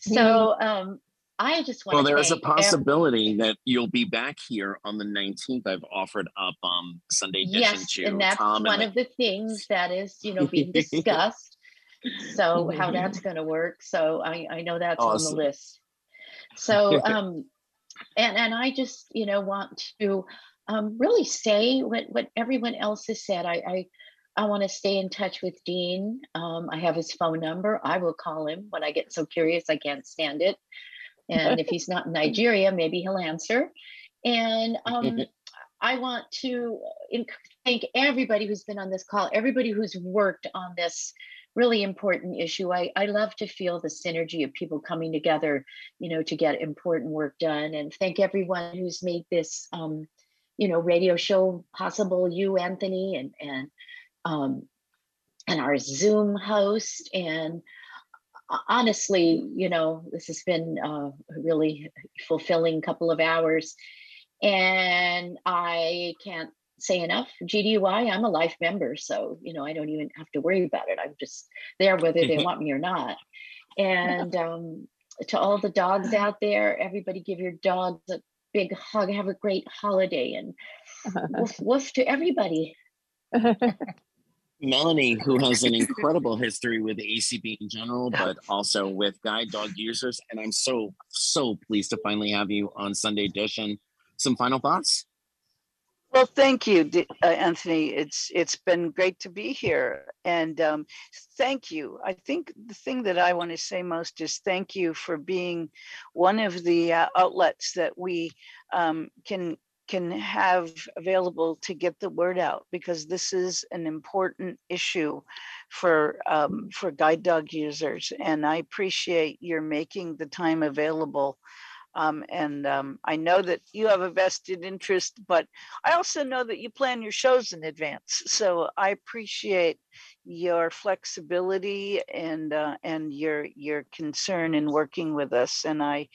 So um, I just want Well, to there is a possibility that you'll be back here on the 19th. I've offered up um Sunday edition Yes, to and that's Tom one and of the things that is, you know, being discussed. So how that's gonna work, so I, I know that's on the list. So, um, and, and I just, you know, want to, um, really say what, what everyone else has said. I, I, I want to stay in touch with Dean. Um, I have his phone number. I will call him when I get so curious I can't stand it. And if he's not in Nigeria, maybe he'll answer. And um, I want to thank everybody who's been on this call, everybody who's worked on this really important issue. I, I love to feel the synergy of people coming together, you know, to get important work done. And thank everyone who's made this, um, you know, radio show possible. You, Anthony, and and um, and our Zoom host. And honestly, you know, this has been a really fulfilling couple of hours. And I can't say enough. GDUI, I'm a life member, so you know I don't even have to worry about it. I'm just there whether they want me or not. And um, to all the dogs out there, everybody give your dogs a big hug. Have a great holiday and woof woof to everybody. Melanie, who has an incredible history with ACB in general, but also with guide dog users. And I'm so, so pleased to finally have you on Sunday Edition. Some final thoughts? Well, thank you, uh, Anthony. It's it's been great to be here, and um, thank you. I think the thing that I want to say most is thank you for being one of the uh, outlets that we um, can can have available to get the word out because this is an important issue for um, for guide dog users, and I appreciate your making the time available. Um, and um, I know that you have a vested interest, but I also know that you plan your shows in advance. So I appreciate your flexibility and uh, and your your concern in working with us. And I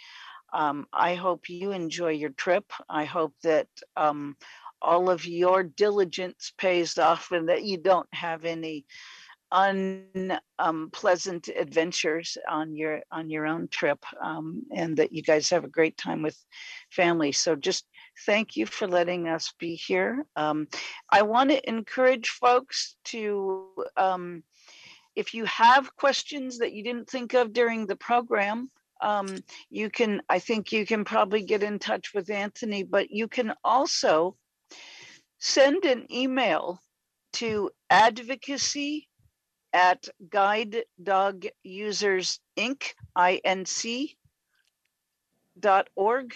um, I hope you enjoy your trip. I hope that um, all of your diligence pays off and that you don't have any unpleasant adventures on your on your own trip um, and that you guys have a great time with family so just thank you for letting us be here um, i want to encourage folks to um, if you have questions that you didn't think of during the program um, you can i think you can probably get in touch with anthony but you can also send an email to advocacy at guide dog users inc inc dot org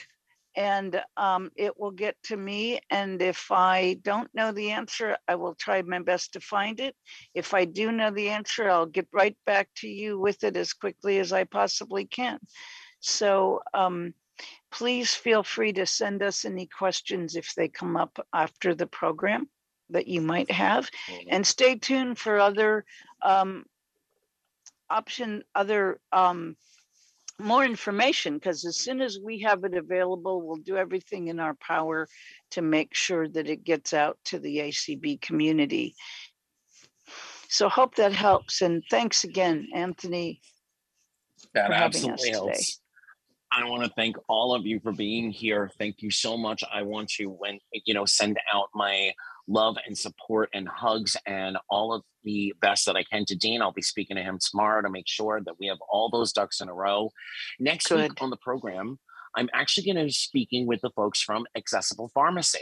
and um, it will get to me and if i don't know the answer i will try my best to find it. If i do know the answer i'll get right back to you with it as quickly as i possibly can. So um, please feel free to send us any questions if they come up after the program that you might have. And stay tuned for other um, option, other um, more information, because as soon as we have it available, we'll do everything in our power to make sure that it gets out to the ACB community. So hope that helps. And thanks again, Anthony. That for having us absolutely today. helps. I want to thank all of you for being here. Thank you so much. I want to when you know send out my love and support and hugs and all of the best that I can to Dean. I'll be speaking to him tomorrow to make sure that we have all those ducks in a row. Next week on the program, I'm actually going to be speaking with the folks from Accessible Pharmacy.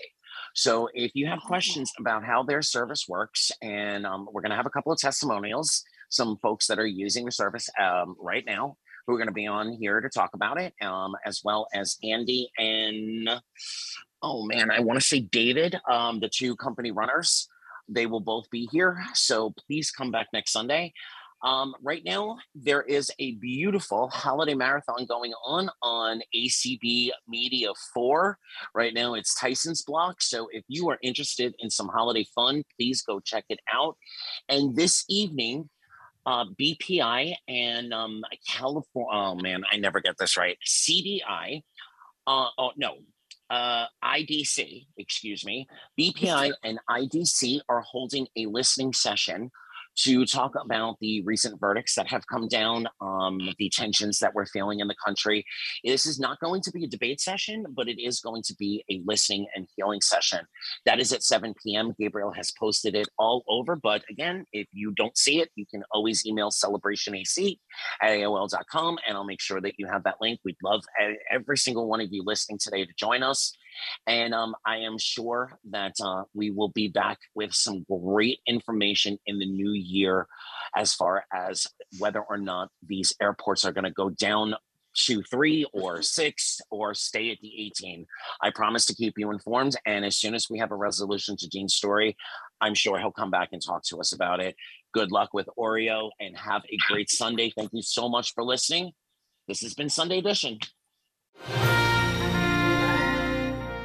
So if you have questions about how their service works, and um, we're going to have a couple of testimonials, some folks that are using the service um, right now who are going to be on here to talk about it, um, as well as Andy and oh man, I want to say David, um, the two company runners. They will both be here. So please come back next Sunday. Um, right now, there is a beautiful holiday marathon going on on ACB Media 4. Right now, it's Tyson's block. So if you are interested in some holiday fun, please go check it out. And this evening, uh, BPI and um, California. Oh man, I never get this right. CDI. Uh, oh no, uh, IDC. Excuse me. BPI and IDC are holding a listening session to talk about the recent verdicts that have come down, um, the tensions that we're feeling in the country. This is not going to be a debate session, but it is going to be a listening and healing session. That is at 7 p.m. Gabriel has posted it all over. But again, if you don't see it, you can always email celebrationac at AOL.com and I'll make sure that you have that link. We'd love every single one of you listening today to join us. And um, I am sure that uh, we will be back with some great information in the new year as far as whether or not these airports are going to go down to three or six or stay at the 18. I promise to keep you informed. And as soon as we have a resolution to Dean's story, I'm sure he'll come back and talk to us about it. Good luck with Oreo and have a great Sunday. Thank you so much for listening. This has been Sunday Edition.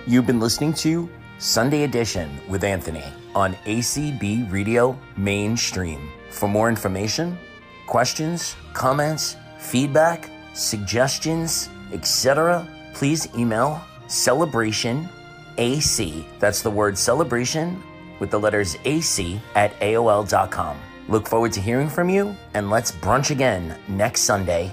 You've been listening to Sunday Edition with Anthony on ACB Radio Mainstream. For more information, questions, comments, feedback, suggestions, etc., please email celebration AC. That's the word celebration with the letters AC at AOL.com. Look forward to hearing from you, and let's brunch again next Sunday